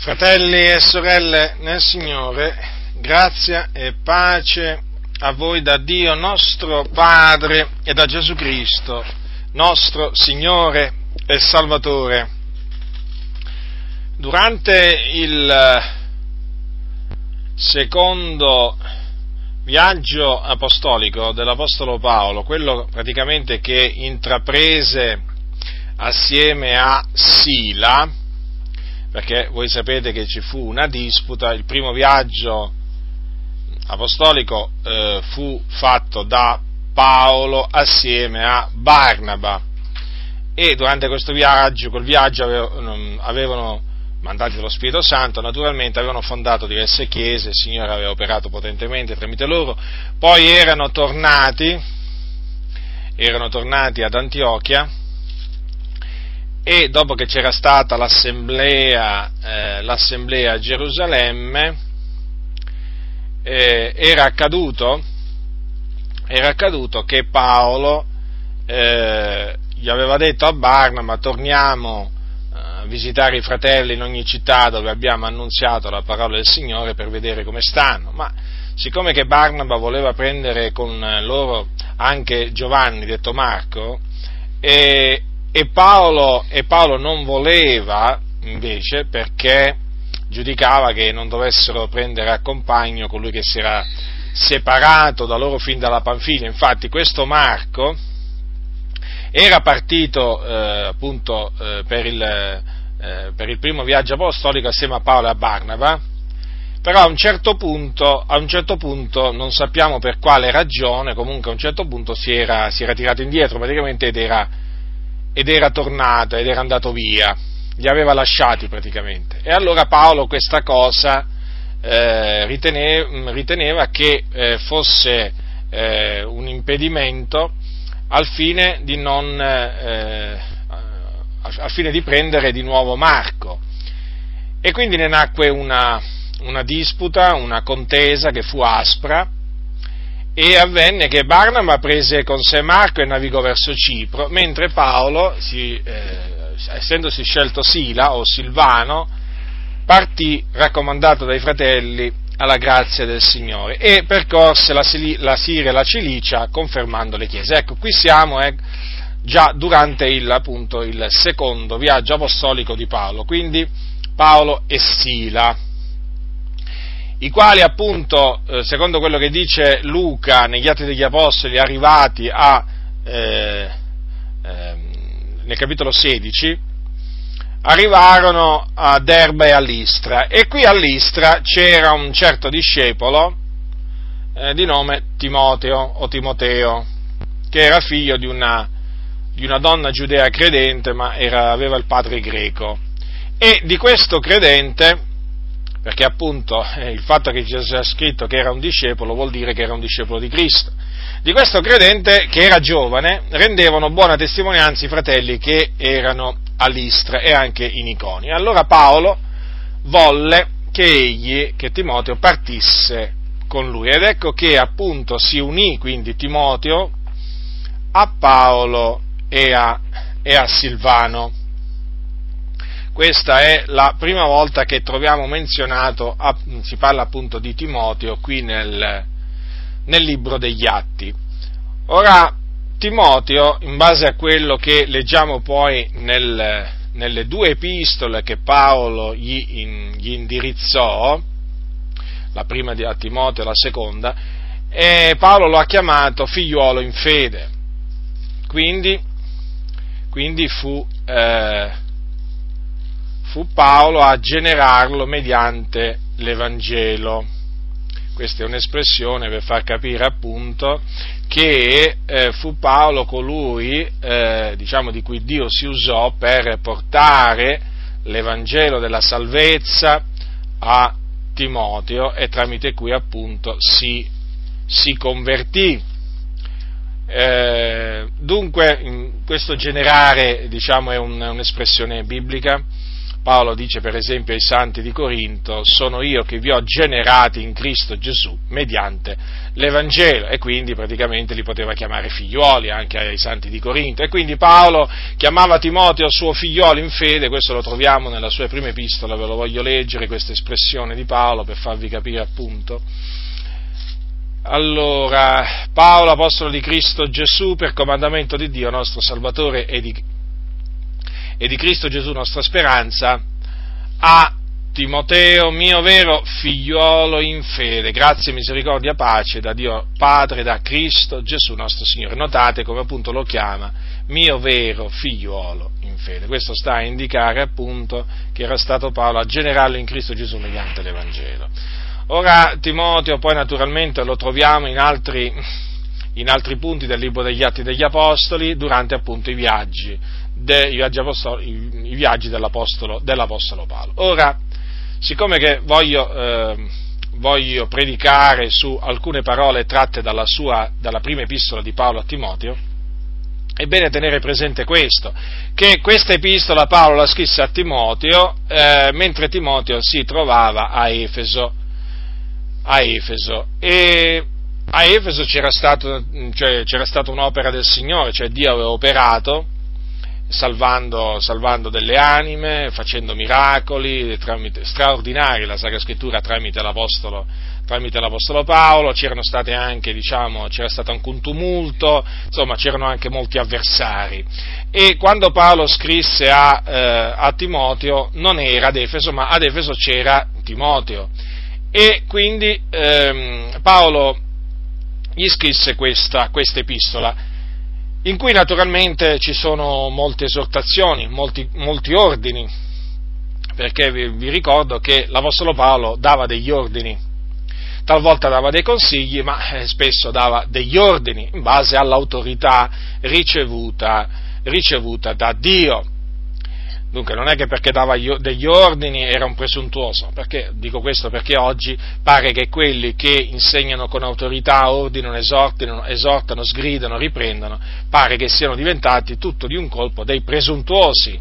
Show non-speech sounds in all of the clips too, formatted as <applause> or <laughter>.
Fratelli e sorelle nel Signore, grazia e pace a voi da Dio nostro Padre e da Gesù Cristo, nostro Signore e Salvatore. Durante il secondo viaggio apostolico dell'Apostolo Paolo, quello praticamente che intraprese assieme a Sila, perché voi sapete che ci fu una disputa, il primo viaggio apostolico eh, fu fatto da Paolo assieme a Barnaba. E durante questo viaggio, quel viaggio avevano, mandati dallo Spirito Santo, naturalmente avevano fondato diverse chiese, il Signore aveva operato potentemente tramite loro, poi erano tornati, erano tornati ad Antiochia e dopo che c'era stata l'assemblea, eh, l'assemblea a Gerusalemme, eh, era, accaduto, era, accaduto, che Paolo eh, gli aveva detto a Barnaba torniamo eh, a visitare i fratelli in ogni città dove abbiamo annunziato la parola del Signore per vedere come stanno, ma siccome che Barnaba voleva prendere con loro anche Giovanni, detto Marco, e, e Paolo, e Paolo non voleva invece perché giudicava che non dovessero prendere a compagno colui che si era separato da loro fin dalla Panfilia. Infatti questo Marco era partito eh, appunto eh, per, il, eh, per, il, primo viaggio apostolico assieme a Paolo e a Barnaba, però a un, certo punto, a un certo punto, non sappiamo per quale ragione, comunque a un certo punto si era, si era tirato indietro praticamente ed era ed era tornato ed era andato via, li aveva lasciati praticamente. E allora Paolo questa cosa eh, riteneva, riteneva, che eh, fosse eh, un impedimento al fine di, non, eh, al fine di prendere di nuovo Marco. E quindi ne nacque una, una disputa, una contesa che fu aspra, e avvenne che Barnaba prese con sé Marco e navigò verso Cipro, mentre Paolo, si, eh, essendosi scelto Sila o Silvano, partì raccomandato dai fratelli alla grazia del Signore e percorse la, la Siria e la Cilicia confermando le chiese. Ecco, qui siamo eh, già durante il, appunto, il secondo viaggio apostolico di Paolo, quindi Paolo e Sila i quali appunto, eh, secondo quello che dice Luca negli Atti degli Apostoli, arrivati a, eh, eh, nel capitolo 16, arrivarono a Derba e a Listra e qui a Listra c'era un certo discepolo eh, di nome Timoteo o Timoteo, che era figlio di una, di una donna giudea credente ma era, aveva il padre greco. E di questo credente perché appunto eh, il fatto che Gesù ha scritto che era un discepolo vuol dire che era un discepolo di Cristo. Di questo credente che era giovane rendevano buona testimonianza i fratelli che erano a Listra e anche in Iconi. Allora Paolo volle che egli, che Timoteo, partisse con lui ed ecco che appunto si unì quindi Timoteo a Paolo e a, e a Silvano questa è la prima volta che troviamo menzionato, si parla appunto di Timoteo qui nel, nel libro degli Atti. Ora, Timoteo, in base a quello che leggiamo poi nel, nelle due epistole che Paolo gli, in, gli indirizzò, la prima a Timoteo e la seconda, e Paolo lo ha chiamato figliuolo in fede. Quindi, quindi fu eh, fu Paolo a generarlo mediante l'Evangelo. Questa è un'espressione per far capire appunto che eh, fu Paolo colui, eh, diciamo, di cui Dio si usò per portare l'Evangelo della salvezza a Timoteo e tramite cui appunto si, si convertì. Eh, dunque, questo generare diciamo, è un, un'espressione biblica Paolo dice per esempio ai santi di Corinto, sono io che vi ho generati in Cristo Gesù mediante l'Evangelo e quindi praticamente li poteva chiamare figliuoli anche ai santi di Corinto e quindi Paolo chiamava Timoteo suo figliolo in fede, questo lo troviamo nella sua prima epistola, ve lo voglio leggere questa espressione di Paolo per farvi capire appunto. Allora, Paolo, apostolo di Cristo Gesù, per comandamento di Dio nostro Salvatore e di e di Cristo Gesù nostra speranza, a Timoteo, mio vero figliuolo in fede, grazie, misericordia, pace da Dio Padre, da Cristo Gesù nostro Signore. Notate come appunto lo chiama mio vero figliuolo in fede. Questo sta a indicare appunto che era stato Paolo a generarlo in Cristo Gesù mediante l'Evangelo. Ora Timoteo poi naturalmente lo troviamo in altri, in altri punti del libro degli Atti degli Apostoli durante appunto i viaggi dei viaggi, i viaggi dell'apostolo, dell'apostolo, Paolo. Ora, siccome che voglio, eh, voglio, predicare su alcune parole tratte dalla, sua, dalla prima epistola di Paolo a Timoteo, è bene tenere presente questo, che questa epistola Paolo la scrisse a Timoteo eh, mentre Timoteo si trovava a Efeso. A Efeso. E a Efeso c'era, stato, cioè, c'era stata un'opera del Signore, cioè Dio aveva operato salvando, salvando, delle anime, facendo miracoli tramite, straordinari, la Sacra Scrittura tramite l'Apostolo, tramite l'Apostolo Paolo, c'erano state anche, diciamo, c'era stato anche un tumulto, insomma c'erano anche molti avversari. E quando Paolo scrisse a, eh, a Timoteo non era ad Efeso, ma ad Efeso c'era Timoteo. E quindi ehm, Paolo gli scrisse questa, questa epistola in cui naturalmente ci sono molte esortazioni, molti, molti ordini, perché vi, vi, ricordo che l'Apostolo Paolo dava degli ordini, talvolta dava dei consigli, ma eh, spesso dava degli ordini in base all'autorità ricevuta, ricevuta da Dio. Dunque non è che perché dava degli ordini era un presuntuoso, perché, dico questo perché oggi pare che quelli che insegnano con autorità, ordinano, esortano, esortano, sgridano, riprendono, pare che siano diventati tutto di un colpo dei presuntuosi.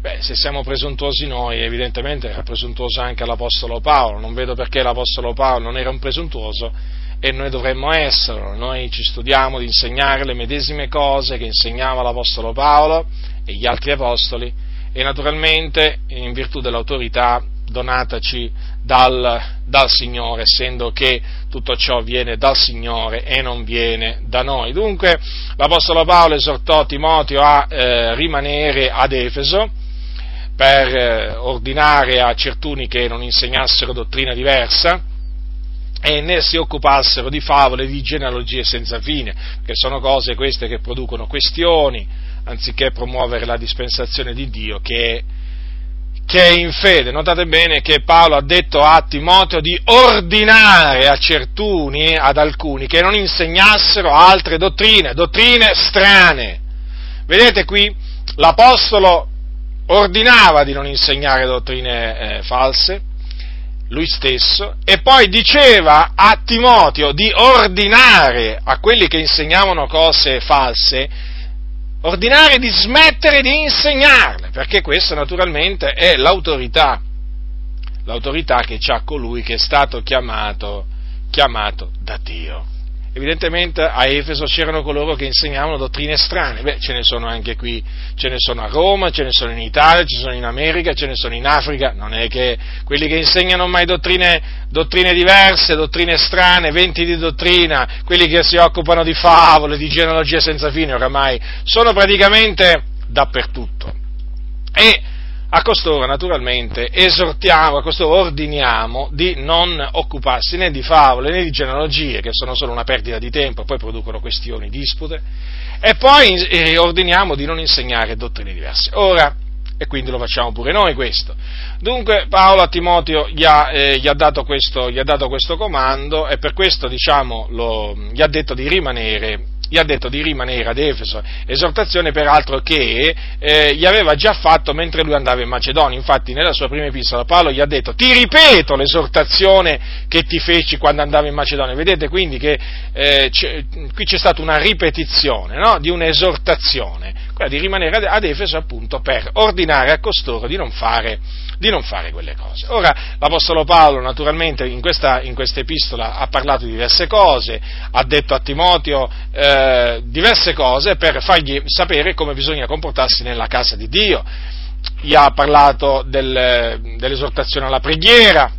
Beh, se siamo presuntuosi noi, evidentemente era presuntuoso anche l'Apostolo Paolo, non vedo perché l'Apostolo Paolo non era un presuntuoso e noi dovremmo esserlo, noi ci studiamo di insegnare le medesime cose che insegnava l'Apostolo Paolo e gli altri Apostoli, e naturalmente in virtù dell'autorità donataci dal, dal, Signore, essendo che tutto ciò viene dal Signore e non viene da noi. Dunque l'Apostolo Paolo esortò Timoteo a eh, rimanere ad Efeso per eh, ordinare a certuni che non insegnassero dottrina diversa e né si occupassero di favole di genealogie senza fine, che sono cose queste che producono questioni, anziché promuovere la dispensazione di Dio che è, che è in fede. Notate bene che Paolo ha detto a Timoteo di ordinare a certuni, ad alcuni, che non insegnassero altre dottrine, dottrine strane. Vedete qui, l'Apostolo ordinava di non insegnare dottrine eh, false, lui stesso, e poi diceva a Timoteo di ordinare a quelli che insegnavano cose false ordinare di smettere di insegnarle, perché questa naturalmente è l'autorità, l'autorità che ha colui che è stato chiamato, chiamato da Dio evidentemente a Efeso c'erano coloro che insegnavano dottrine strane, beh ce ne sono anche qui, ce ne sono a Roma, ce ne sono in Italia, ce ne sono in America, ce ne sono in Africa, non è che quelli che insegnano mai dottrine, dottrine diverse, dottrine strane, venti di dottrina, quelli che si occupano di favole, di genealogia senza fine oramai, sono praticamente dappertutto. E a costoro naturalmente esortiamo, a costoro ordiniamo di non occuparsi né di favole né di genealogie, che sono solo una perdita di tempo, poi producono questioni, dispute, e poi eh, ordiniamo di non insegnare dottrine diverse. Ora, e quindi lo facciamo pure noi questo. Dunque Paolo a Timoteo gli ha, eh, gli ha, dato, questo, gli ha dato, questo, comando e per questo diciamo, lo, gli ha detto di rimanere gli ha detto di rimanere ad Efeso, esortazione peraltro che eh, gli aveva già fatto mentre lui andava in Macedonia, infatti nella sua prima epistola Paolo gli ha detto ti ripeto l'esortazione che ti feci quando andavo in Macedonia, vedete quindi che eh, c'è, qui c'è stata una ripetizione no? di un'esortazione, quella di rimanere ad Efeso appunto per ordinare a costoro di non fare, di non fare quelle cose. Ora, l'Apostolo Paolo naturalmente in questa, in questa, epistola ha parlato di diverse cose, ha detto a Timoteo eh, diverse cose per fargli sapere come bisogna comportarsi nella casa di Dio. Gli ha parlato del, dell'esortazione alla preghiera,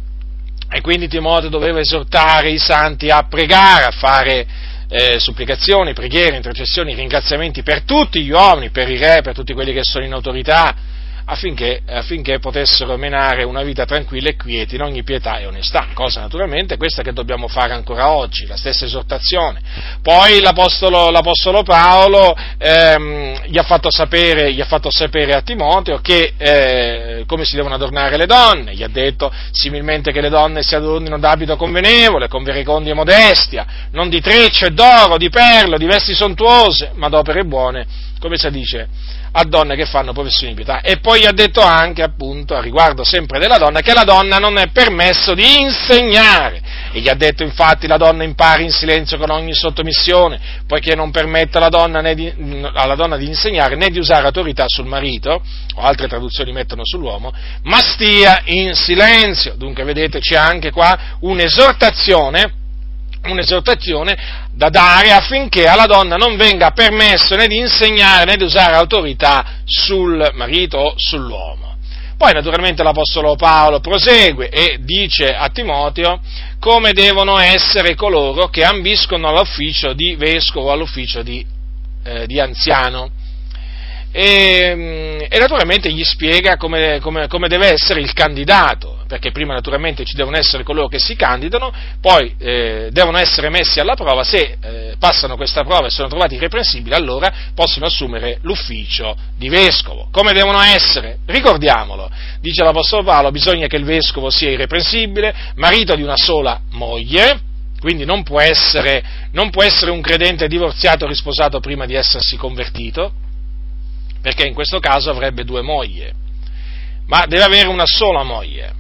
e quindi Timoteo doveva esortare i santi a pregare, a fare eh, supplicazioni, preghiere, intercessioni, ringraziamenti per tutti gli uomini, per i re, per tutti quelli che sono in autorità, affinché, affinché, potessero menare una vita tranquilla e quieta in ogni pietà e onestà, cosa naturalmente questa che dobbiamo fare ancora oggi, la stessa esortazione. Poi l'Apostolo, l'Apostolo Paolo ehm, gli, ha sapere, gli, ha fatto sapere, a Timoteo che, eh, come si devono adornare le donne, gli ha detto similmente che le donne si adornino d'abito convenevole, con verecondia e modestia, non di trecce, d'oro, di perlo, di vesti sontuose, ma d'opere buone, come si dice a donne che fanno professione di pietà. E poi ha detto anche, appunto, a riguardo sempre della donna, che la donna non è permesso di insegnare. E gli ha detto infatti la donna impari in silenzio con ogni sottomissione, poiché non permette alla donna, di, alla donna di insegnare né di usare autorità sul marito, o altre traduzioni mettono sull'uomo, ma stia in silenzio. Dunque vedete c'è anche qua un'esortazione un'esortazione da dare affinché alla donna non venga permesso né di insegnare né di usare autorità sul marito o sull'uomo. Poi naturalmente l'Apostolo Paolo prosegue e dice a Timoteo come devono essere coloro che ambiscono all'ufficio di vescovo o all'ufficio di, eh, di anziano e, mm, e naturalmente gli spiega come, come, come, deve essere il candidato, perché prima naturalmente ci devono essere coloro che si candidano, poi eh, devono essere messi alla prova, se eh, passano questa prova e sono trovati irreprensibili, allora possono assumere l'ufficio di vescovo. Come devono essere? Ricordiamolo, dice l'Apostolo Paolo, bisogna che il vescovo sia irreprensibile, marito di una sola moglie, quindi non può essere, non può essere un credente divorziato o risposato prima di essersi convertito, perché in questo caso avrebbe due mogli, ma deve avere una sola moglie,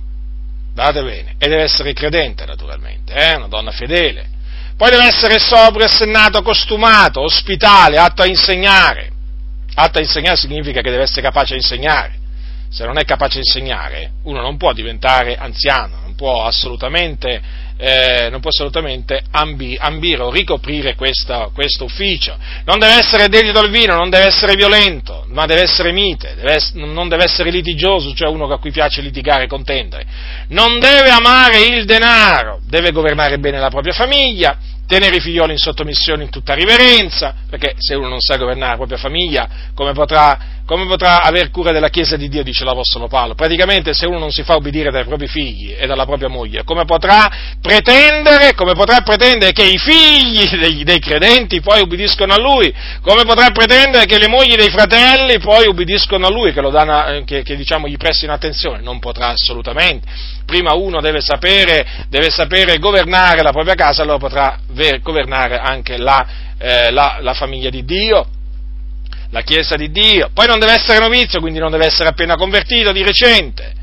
date bene, e deve essere credente naturalmente, eh? una donna fedele. Poi deve essere sobrio, assennato, costumato, ospitale, atto a insegnare. Atto a insegnare significa che deve essere capace di insegnare. Se non è capace di insegnare, uno non può diventare anziano, non può assolutamente eh, non può assolutamente ambi, ambire o ricoprire questo, ufficio. Non deve essere dedito al vino, non deve essere violento, ma deve essere mite, deve, non deve essere litigioso, cioè uno a cui piace litigare e contendere. Non deve amare il denaro, deve governare bene la propria famiglia, tenere i figlioli in sottomissione in tutta riverenza, perché se uno non sa governare la propria famiglia, come potrà, come potrà aver cura della Chiesa di Dio, dice l'Apostolo Paolo? Praticamente se uno non si fa obbedire dai propri figli e dalla propria moglie, come potrà pretendere, come potrà pretendere che i figli dei, dei credenti poi ubbidiscono a lui? Come potrà pretendere che le mogli dei fratelli poi ubbidiscono a lui, che, danno, che, che diciamo, gli prestino attenzione? Non potrà assolutamente. Prima uno deve sapere, deve sapere governare la propria casa, allora potrà governare anche la, eh, la, la famiglia di Dio, la Chiesa di Dio. Poi non deve essere novizio, quindi non deve essere appena convertito di recente,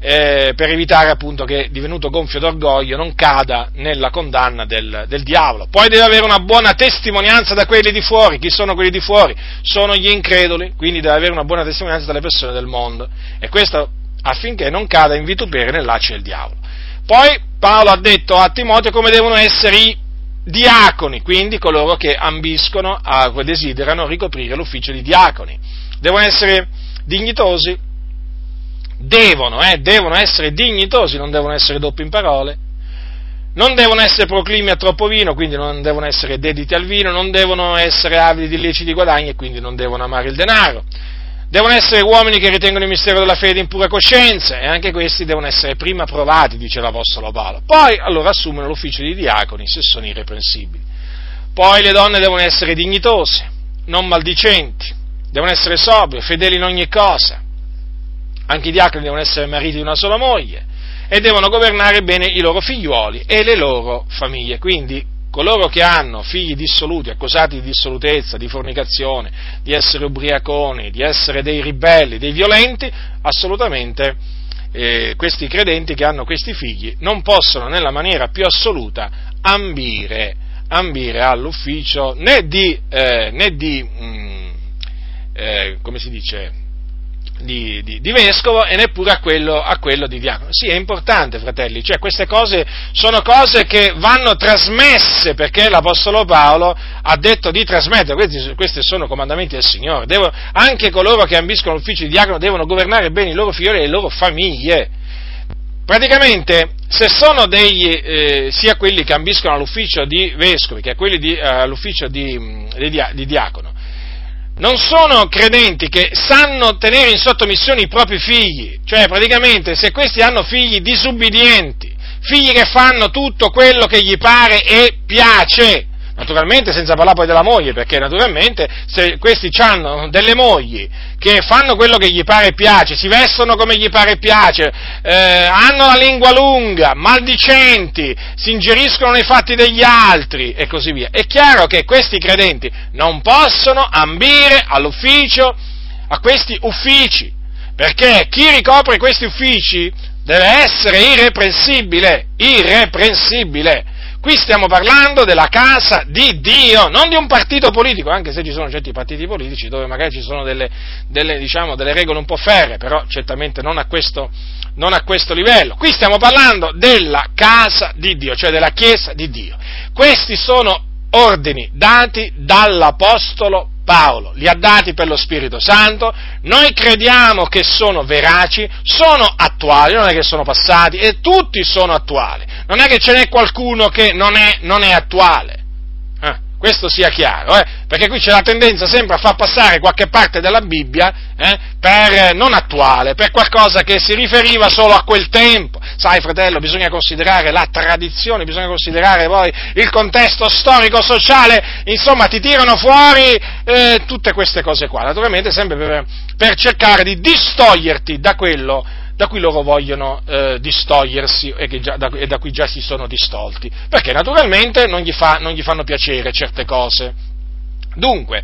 eh, per evitare appunto che, divenuto gonfio d'orgoglio, non cada nella condanna del, del, diavolo. Poi deve avere una buona testimonianza da quelli di fuori. Chi sono quelli di fuori? Sono gli increduli, quindi deve avere una buona testimonianza dalle persone del mondo. E questo affinché non cada in vitupere nel laccio del diavolo. Poi Paolo ha detto a Timoteo come devono essere i diaconi, quindi coloro che ambiscono, a, desiderano ricoprire l'ufficio di diaconi. Devono essere dignitosi, devono, eh, devono essere dignitosi, non devono essere doppi in parole, non devono essere proclimi a troppo vino, quindi non devono essere dediti al vino, non devono essere avidi di illeciti guadagni e quindi non devono amare il denaro, Devono essere uomini che ritengono il mistero della fede in pura coscienza e anche questi devono essere prima provati, dice l'Apostolo Paolo. Poi allora assumono l'ufficio di diaconi se sono irreprensibili. Poi le donne devono essere dignitose, non maldicenti, devono essere sobrie, fedeli in ogni cosa. Anche i diaconi devono essere mariti di una sola moglie e devono governare bene i loro figliuoli e le loro famiglie. Quindi coloro che hanno figli dissoluti, accusati di dissolutezza, di fornicazione, di essere ubriaconi, di essere dei ribelli, dei violenti, assolutamente eh, questi credenti che hanno questi figli non possono nella maniera più assoluta ambire, ambire all'ufficio né di, eh, né di, mh, mm, eh, come si dice, di, di, di, vescovo e neppure a quello, a quello, di diacono. Sì, è importante, fratelli, cioè queste cose sono cose che vanno trasmesse perché l'Apostolo Paolo ha detto di trasmettere, questi, questi sono comandamenti del Signore. Devo, anche coloro che ambiscono l'ufficio di diacono devono governare bene i loro figlioli e le loro famiglie. Praticamente, se sono degli, eh, sia quelli che ambiscono all'ufficio di vescovi che quelli di, eh, all'ufficio di, di diacono, non sono credenti che sanno tenere in sottomissione i propri figli, cioè praticamente se questi hanno figli disubbidienti, figli che fanno tutto quello che gli pare e piace, Naturalmente senza parlare poi della moglie, perché naturalmente se questi hanno delle mogli che fanno quello che gli pare e piace, si vestono come gli pare e piace, eh, hanno la lingua lunga, maldicenti, si ingeriscono nei fatti degli altri e così via. È chiaro che questi credenti non possono ambire all'ufficio, a questi uffici, perché chi ricopre questi uffici deve essere irreprensibile, irreprensibile Qui stiamo parlando della casa di Dio, non di un partito politico, anche se ci sono certi partiti politici dove magari ci sono delle, delle, diciamo, delle regole un po' ferre, però certamente non a, questo, non a questo livello. Qui stiamo parlando della casa di Dio, cioè della Chiesa di Dio. Questi sono ordini dati dall'Apostolo Paolo, li ha dati per lo Spirito Santo, noi crediamo che sono veraci, sono attuali, non è che sono passati, e tutti sono attuali, non è che ce n'è qualcuno che non è, non è attuale questo sia chiaro, eh? perché qui c'è la tendenza sempre a far passare qualche parte della Bibbia eh, per non attuale, per qualcosa che si riferiva solo a quel tempo. Sai, fratello, bisogna considerare la tradizione, bisogna considerare poi il contesto storico-sociale, insomma, ti tirano fuori eh, tutte queste cose qua, naturalmente sempre per, per cercare di distoglierti da quello da cui loro vogliono eh, distogliersi e, già, da, e, da, cui già si sono distolti, perché naturalmente non gli, fa, non gli fanno piacere certe cose. Dunque,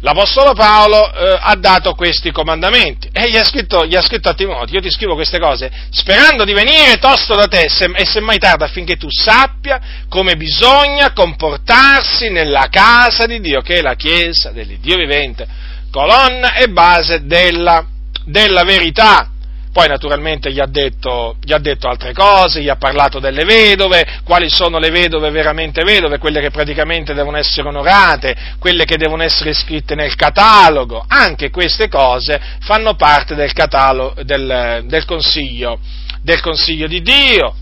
l'Apostolo Paolo eh, ha dato questi comandamenti e gli ha, scritto, gli ha, scritto, a Timoteo, io ti scrivo queste cose sperando di venire tosto da te se, e semmai tarda affinché tu sappia come bisogna comportarsi nella casa di Dio, che è la Chiesa dell'Iddio vivente, colonna e base della, della verità. Poi naturalmente gli ha, detto, gli ha, detto, altre cose, gli ha parlato delle vedove, quali sono le vedove veramente vedove, quelle che praticamente devono essere onorate, quelle che devono essere iscritte nel catalogo. Anche queste cose fanno parte del, catalogo, del, del, consiglio, del consiglio di Dio.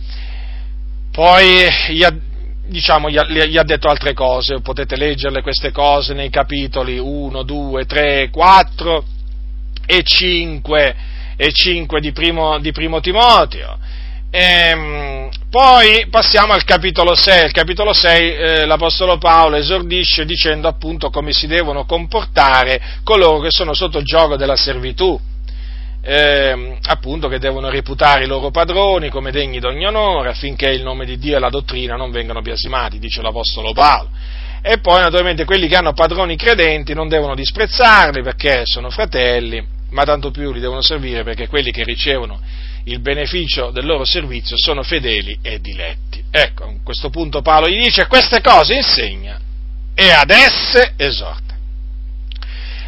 Poi gli ha, diciamo, gli ha, gli ha, detto altre cose, potete leggerle queste cose nei capitoli 1, 2, 3, 4 e 5 e 5 di primo, di primo Timoteo. E, ehm, poi passiamo al capitolo 6. Il capitolo 6 eh, l'Apostolo Paolo esordisce dicendo appunto come si devono comportare coloro che sono sotto il gioco della servitù. Eh, appunto che devono reputare i loro padroni come degni d'ogni onore affinché il nome di Dio e la dottrina non vengano biasimati, dice l'Apostolo Paolo. E poi naturalmente quelli che hanno padroni credenti non devono disprezzarli perché sono fratelli ma tanto più li devono servire perché quelli che ricevono il beneficio del loro servizio sono fedeli e diletti. Ecco, a questo punto Paolo gli dice queste cose insegna e ad esse esorta.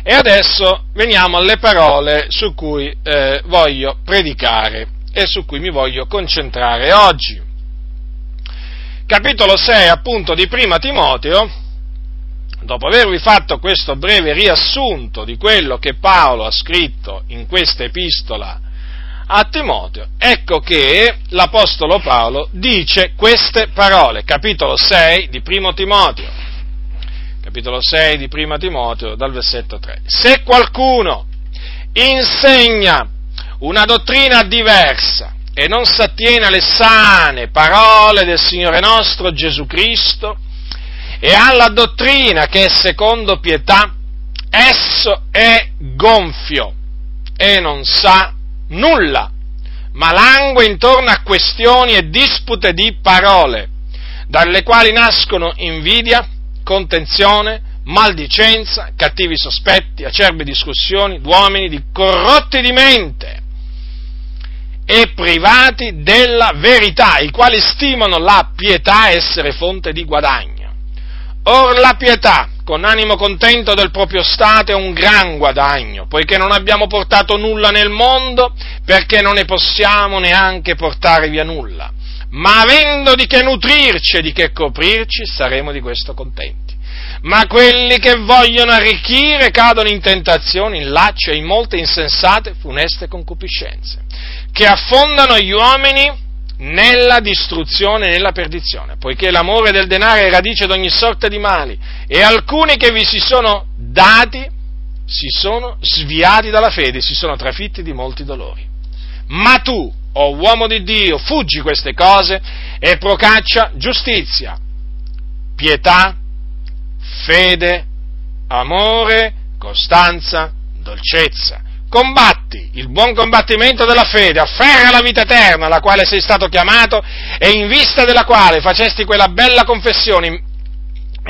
E adesso veniamo alle parole su cui eh, voglio predicare e su cui mi voglio concentrare oggi. Capitolo 6 appunto di Prima Timoteo dopo avervi fatto questo breve riassunto di quello che Paolo ha scritto in questa epistola a Timoteo, ecco che l'Apostolo Paolo dice queste parole, capitolo 6 di Primo Timoteo, capitolo 6 di Primo Timoteo dal versetto 3. Se qualcuno insegna una dottrina diversa e non si attiene alle sane parole del Signore nostro Gesù Cristo, e alla dottrina che è secondo pietà, esso è gonfio e non sa nulla, ma langue intorno a questioni e dispute di parole, dalle quali nascono invidia, contenzione, maldicenza, cattivi sospetti, acerbe discussioni d'uomini di corrotti di mente e privati della verità, i quali stimano la pietà essere fonte di guadagno Or la pietà, con animo contento del proprio stato è un gran guadagno, poiché non abbiamo portato nulla nel mondo, perché non ne possiamo neanche portare via nulla. Ma avendo di che nutrirci e di che coprirci, saremo di questo contenti ma quelli che vogliono arricchire cadono in tentazioni, in lacci e in molte insensate, funeste concupiscenze, che affondano gli uomini nella distruzione e nella perdizione, poiché l'amore del denaro è radice di ogni sorta di mali, e alcuni che vi si sono dati si sono sviati dalla fede, si sono trafitti di molti dolori. Ma tu, o oh uomo di Dio, fuggi queste cose e procaccia giustizia, pietà, fede, amore, costanza, dolcezza. Combatti il buon combattimento della fede, afferra la vita eterna alla quale sei stato chiamato e in vista della quale facesti quella bella confessione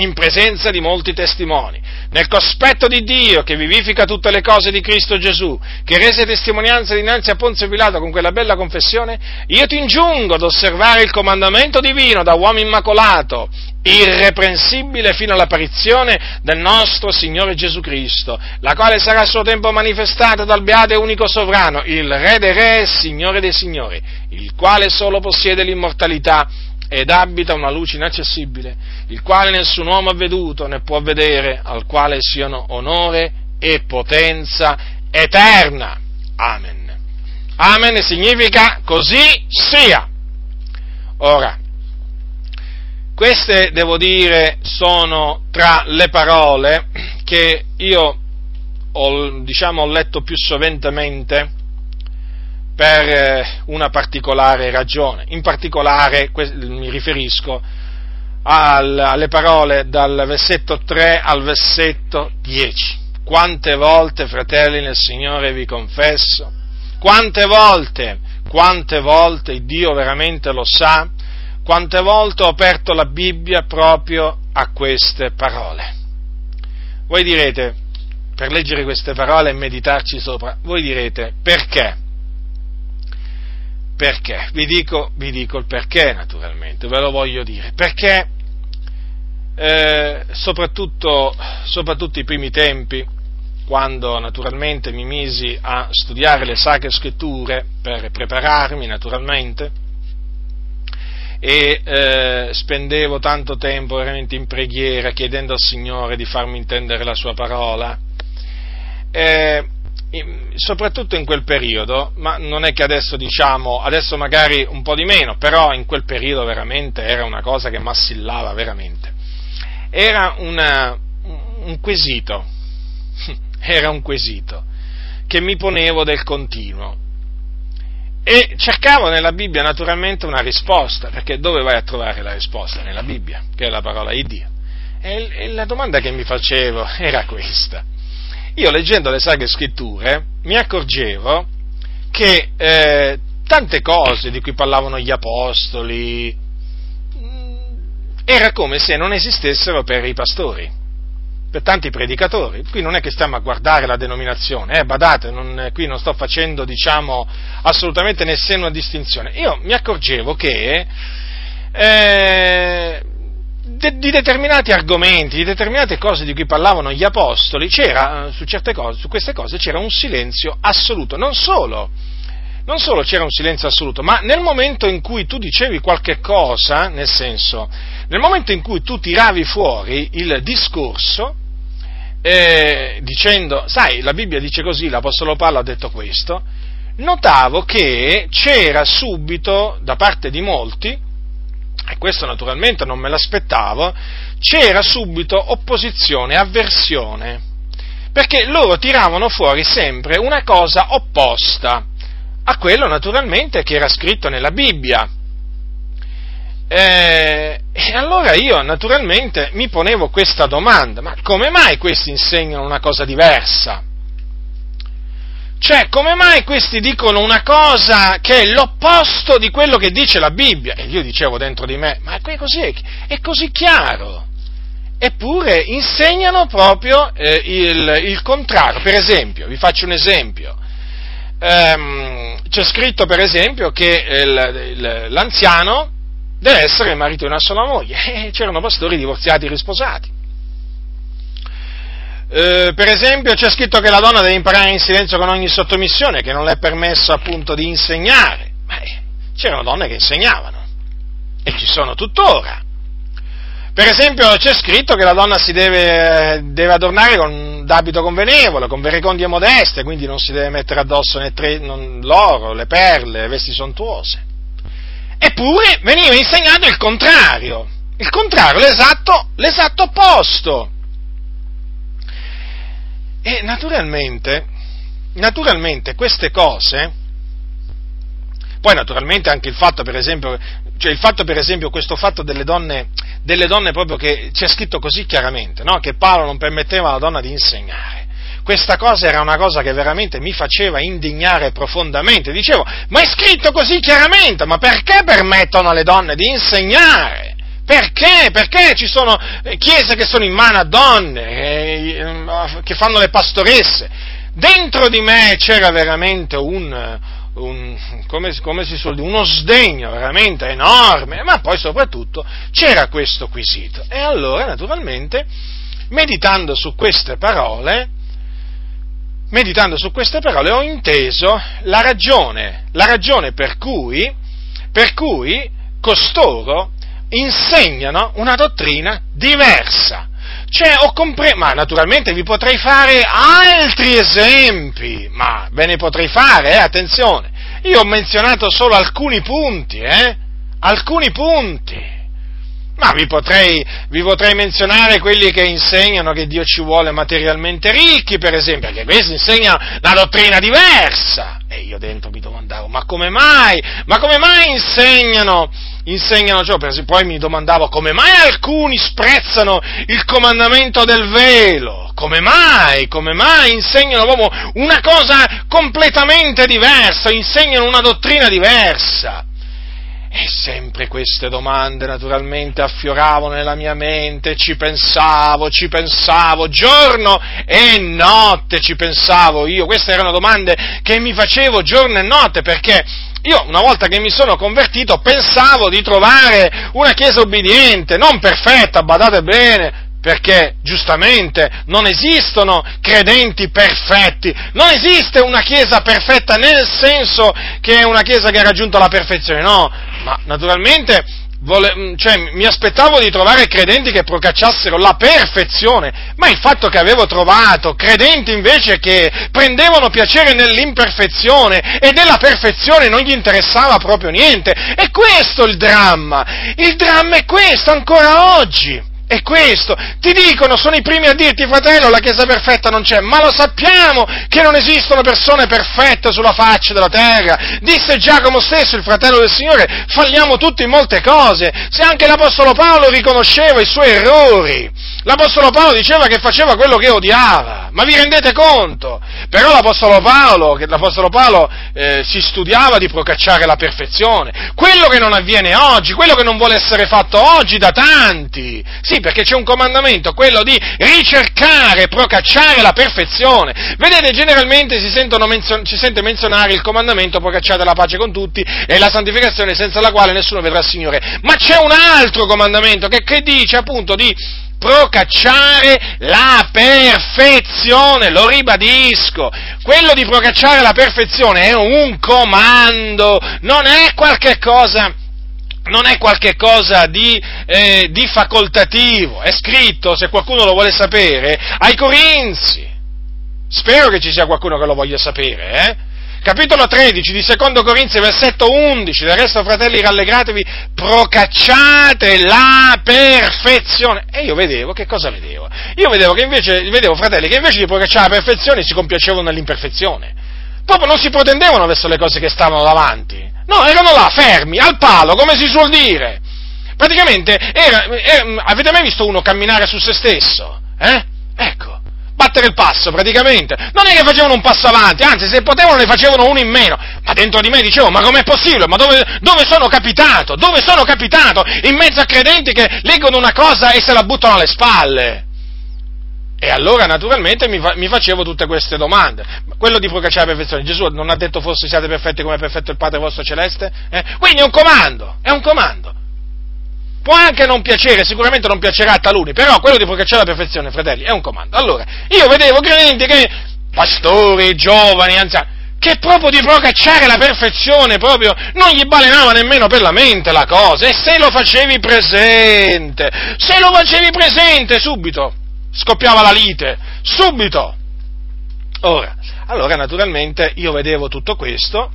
in presenza di molti testimoni, nel cospetto di Dio che vivifica tutte le cose di Cristo Gesù, che rese testimonianza dinanzi a Ponzio Pilato con quella bella confessione, io ti ingiungo ad osservare il comandamento divino da uomo immacolato, irreprensibile fino all'apparizione del nostro Signore Gesù Cristo, la quale sarà a suo tempo manifestata dal beato e unico sovrano, il Re dei Re e Signore dei Signori, il quale solo possiede l'immortalità ed abita una luce inaccessibile, il quale nessun uomo ha veduto né può vedere, al quale siano onore e potenza eterna. Amen. Amen significa così sia. Ora, queste, devo dire, sono tra le parole che io ho, diciamo, ho letto più soventemente per eh, una particolare ragione. In particolare mi riferisco alle parole dal versetto 3 al versetto 10. Quante volte, fratelli nel Signore, vi confesso, quante volte, quante volte, Dio veramente lo sa, quante volte ho aperto la Bibbia proprio a queste parole. Voi direte, per leggere queste parole e meditarci sopra, voi direte, perché? Perché? Vi dico, vi dico il perché naturalmente, ve lo voglio dire. Perché eh, soprattutto, soprattutto i primi tempi, quando naturalmente mi misi a studiare le sacre scritture per prepararmi naturalmente, e eh, spendevo tanto tempo veramente in preghiera chiedendo al Signore di farmi intendere la sua parola. Eh, soprattutto in quel periodo, ma non è che adesso diciamo, adesso magari un po' di meno, però in quel periodo veramente era una cosa che mi assillava veramente. Era una, un quesito, <laughs> era un quesito che mi ponevo del continuo e cercavo nella Bibbia naturalmente una risposta, perché dove vai a trovare la risposta? Nella Bibbia, che è la parola di Dio. E la domanda che mi facevo <laughs> era questa io leggendo le sagre scritture mi accorgevo che eh, tante cose di cui parlavano gli apostoli mm, era come se non esistessero per i pastori, per tanti predicatori. Qui non è che stiamo a guardare la denominazione, eh, badate, non, qui non sto facendo diciamo, assolutamente nessuna distinzione. Io mi accorgevo che eh, de, di determinati argomenti, di determinate cose di cui parlavano gli apostoli, c'era eh, su cose, su queste cose c'era un silenzio assoluto, non solo, non solo c'era un silenzio assoluto, ma nel momento in cui tu dicevi qualche cosa, nel senso, nel momento in cui tu tiravi fuori il discorso, eh, dicendo, sai, la Bibbia dice così, l'Apostolo Paolo ha detto questo, notavo che c'era subito da parte di molti e questo naturalmente non me l'aspettavo, c'era subito opposizione, avversione, perché loro tiravano fuori sempre una cosa opposta a quello naturalmente che era scritto nella Bibbia. Eh, e allora io naturalmente mi ponevo questa domanda, ma come mai questi insegnano una cosa diversa? Cioè, come mai questi dicono una cosa che è l'opposto di quello che dice la Bibbia? E io dicevo dentro di me, ma è così, è così chiaro. Eppure insegnano proprio eh, il, il, contrario. Per esempio, vi faccio un esempio. Ehm, c'è scritto, per esempio, che il, il, l'anziano deve essere marito di una sola moglie. <laughs> E c'erano pastori divorziati e risposati. Eh, per esempio c'è scritto che la donna deve imparare in silenzio con ogni sottomissione, che non le è permesso appunto di insegnare. Beh, c'erano donne che insegnavano e ci sono tuttora. Per esempio c'è scritto che la donna si deve, deve adornare con d'abito convenevole, con verecondie modeste, quindi non si deve mettere addosso né tre, non, l'oro, le perle, le vesti sontuose. Eppure veniva insegnato il contrario, il contrario, l'esatto, l'esatto opposto. E naturalmente, naturalmente queste cose, poi naturalmente anche il fatto per esempio cioè il fatto, per esempio, questo fatto delle donne, delle donne proprio che c'è scritto così chiaramente, no? che Paolo non permetteva alla donna di insegnare. Questa cosa era una cosa che veramente mi faceva indignare profondamente. Dicevo, ma è scritto così chiaramente, ma perché permettono alle donne di insegnare? Perché? Perché ci sono chiese che sono in mano a donne, eh, che fanno le pastoresse? Dentro di me c'era veramente un, un, come, come, si suol dire, uno sdegno veramente enorme, ma poi soprattutto c'era questo quesito. E allora, naturalmente, meditando su queste parole, meditando su queste parole ho inteso la ragione, la ragione per cui, per cui costoro insegnano una dottrina diversa cioè, ho compreso, ma naturalmente vi potrei fare altri esempi, ma ve ne potrei fare, eh, attenzione. Io ho menzionato solo alcuni punti, eh? Alcuni punti. Ma vi potrei, vi potrei, menzionare quelli che insegnano che Dio ci vuole materialmente ricchi, per esempio, perché questi insegnano una dottrina diversa. E io dentro mi domandavo, ma come mai? Ma come mai insegnano insegnano ciò, poi mi domandavo come mai alcuni sprezzano il comandamento del velo, come mai, come mai insegnano proprio una cosa completamente diversa, insegnano una dottrina diversa. E sempre queste domande naturalmente affioravano nella mia mente, ci pensavo, ci pensavo, giorno e notte ci pensavo io, queste erano domande che mi facevo giorno e notte perché io una volta che mi sono convertito pensavo di trovare una chiesa obbediente, non perfetta, badate bene, perché giustamente non esistono credenti perfetti, non esiste una chiesa perfetta nel senso che è una chiesa che ha raggiunto la perfezione, no, ma naturalmente vole, mm, cioè, mi aspettavo di trovare credenti che procacciassero la perfezione, ma il fatto che avevo trovato credenti invece che prendevano piacere nell'imperfezione e della perfezione non gli interessava proprio niente. E questo è il dramma. Il dramma è questo ancora oggi. È questo. Ti dicono, sono i primi a dirti, fratello, la Chiesa perfetta non c'è, ma lo sappiamo che non esistono persone perfette sulla faccia della terra. Disse Giacomo stesso, il fratello del Signore, falliamo tutti in molte cose. Se anche l'Apostolo Paolo riconosceva i suoi errori, l'Apostolo Paolo diceva che faceva quello che odiava, ma vi rendete conto? Però l'Apostolo Paolo, l'Apostolo Paolo eh, si studiava di procacciare la perfezione, quello che non avviene oggi, quello che non vuole essere fatto oggi da tanti. Sì, perché c'è un comandamento, quello di ricercare, procacciare la perfezione. Vedete, generalmente si, menzion- si sente menzionare il comandamento procacciare la pace con tutti e la santificazione senza la quale nessuno vedrà il Signore. Ma c'è un altro comandamento che, che dice appunto di procacciare la perfezione, lo ribadisco, quello di procacciare la perfezione è un comando, non è qualche cosa non è qualcosa di, eh, di facoltativo, è scritto, se qualcuno lo vuole sapere, ai Corinzi. Spero che ci sia qualcuno che lo voglia sapere, eh? Capitolo 13 di Secondo Corinzi, versetto 11, del resto fratelli rallegratevi, procacciate la perfezione. E io vedevo, che cosa vedevo? Io vedevo che invece, vedevo fratelli che invece di procacciare la perfezione si compiacevano nell'imperfezione. Proprio non si protendevano verso le cose che stavano davanti. No, erano là, fermi, al palo, come si suol dire. Praticamente, era, era, avete mai visto uno camminare su se stesso? Eh? Ecco, battere il passo praticamente. Non è che facevano un passo avanti, anzi se potevano ne facevano uno in meno. Ma dentro di me dicevo, ma com'è possibile? Ma dove, dove sono capitato? Dove sono capitato? In mezzo a credenti che leggono una cosa e se la buttano alle spalle. E allora naturalmente mi, fa, mi, facevo tutte queste domande. Quello di procacciare la perfezione, Gesù non ha detto forse siate perfetti come è perfetto il Padre vostro celeste? Eh? Quindi è un comando, è un comando. Può anche non piacere, sicuramente non piacerà a taluni, però quello di procacciare la perfezione, fratelli, è un comando. Allora, io vedevo credenti che, pastori, giovani, anziani, che proprio di procacciare la perfezione proprio non gli balenava nemmeno per la mente la cosa, e se lo facevi presente, se lo facevi presente subito, scoppiava la lite, subito. Ora, allora naturalmente io vedevo tutto questo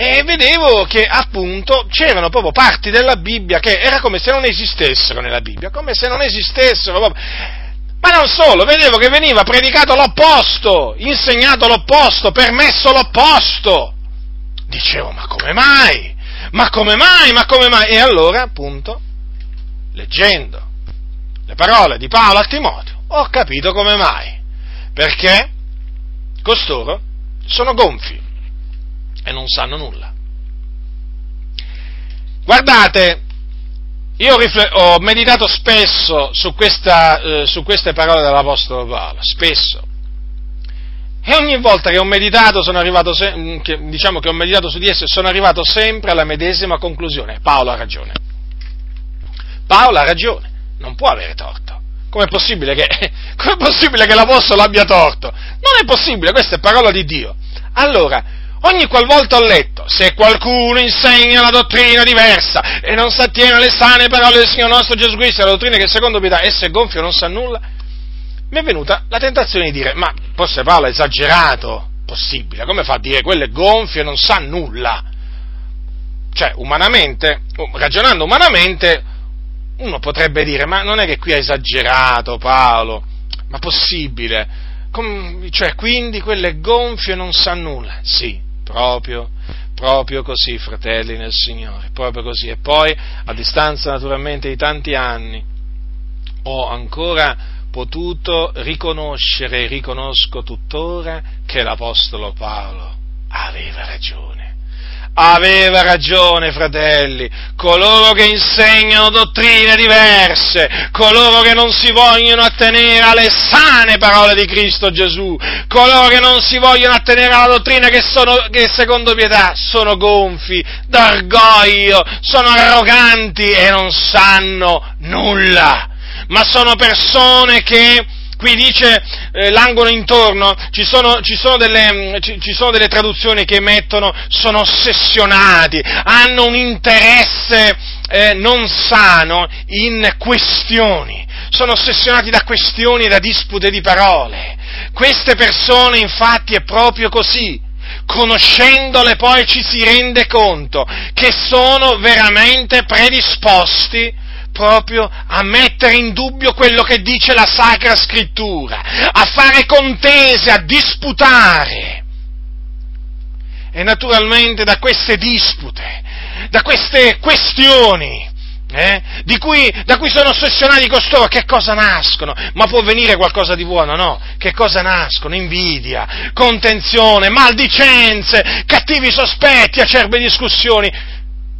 e vedevo che appunto c'erano proprio parti della Bibbia che era come se non esistessero nella Bibbia, come se non esistessero proprio. Ma non solo, vedevo che veniva predicato l'opposto, insegnato l'opposto, permesso l'opposto. Dicevo, ma come mai? Ma come mai? Ma come mai? E allora, appunto, leggendo le parole di Paolo a Timoteo, ho capito come mai. Perché costoro sono gonfi e non sanno nulla. Guardate, io ho meditato spesso su, questa, eh, su queste parole dell'Apostolo Paolo, spesso. E ogni volta che ho meditato, sono arrivato se- mm, che, diciamo che ho meditato su di esse, sono arrivato sempre alla medesima conclusione. Paolo ha ragione. Paolo ha ragione, non può avere torto. Com'è possibile che, <laughs> com'è possibile che l'Apostolo abbia torto? Non è possibile, questa è parola di Dio. Allora, Ogni qualvolta ho letto, se qualcuno insegna una dottrina diversa e non si attiene alle sane parole del Signore nostro Gesù Cristo, la dottrina che secondo pietà esso è gonfio non sa nulla, mi è venuta la tentazione di dire, ma forse Paolo è esagerato? Possibile, come fa a dire quello è gonfio e non sa nulla? Cioè, umanamente, ragionando umanamente, uno potrebbe dire, ma non è che qui ha esagerato Paolo, ma possibile? Com- cioè, quindi quello è gonfio e non sa nulla? Sì, Proprio, proprio così, fratelli nel Signore, proprio così. E poi, a distanza naturalmente di tanti anni, ho ancora potuto riconoscere e riconosco tuttora che l'Apostolo Paolo aveva ragione aveva ragione, fratelli, coloro che insegnano dottrine diverse, coloro che non si vogliono attenere alle sane parole di Cristo Gesù, coloro che non si vogliono attenere alla dottrina che, sono, che secondo pietà sono gonfi, d'orgoglio, sono arroganti e non sanno nulla, ma sono persone che qui dice eh, l'angolo intorno, ci sono, ci, sono delle, mm, ci, ci sono, delle, traduzioni che mettono sono ossessionati, hanno un interesse eh, non sano in questioni, sono ossessionati da questioni e da dispute di parole. Queste persone infatti è proprio così. Conoscendole poi ci si rende conto che sono veramente predisposti proprio a mettere in dubbio quello che dice la Sacra Scrittura, a fare contese, a disputare. E naturalmente da queste dispute, da queste questioni, eh, cui, da cui sono ossessionati costoro, che cosa nascono? Ma può venire qualcosa di buono? No. Che cosa nascono? Invidia, contenzione, maldicenze, cattivi sospetti, acerbe discussioni.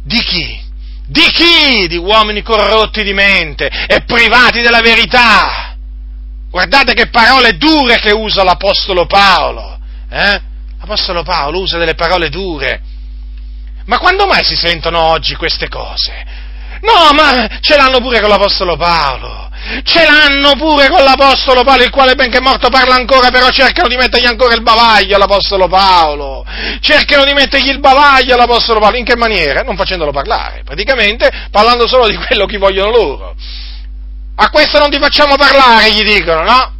Di chi? Di chi? Di uomini corrotti di mente e privati della verità. Guardate che parole dure che usa l'Apostolo Paolo. Eh? L'Apostolo Paolo usa delle parole dure. Ma quando mai si sentono oggi queste cose? No, ma ce l'hanno pure con l'Apostolo Paolo. Ce l'hanno pure con l'Apostolo Paolo, il quale benché morto parla ancora, però cercano di mettergli ancora il bavaglio all'Apostolo Paolo. Cercano di mettergli il bavaglio all'Apostolo Paolo. In che maniera? Non facendolo parlare, praticamente parlando solo di quello che vogliono loro. A questo non ti facciamo parlare, gli dicono, no?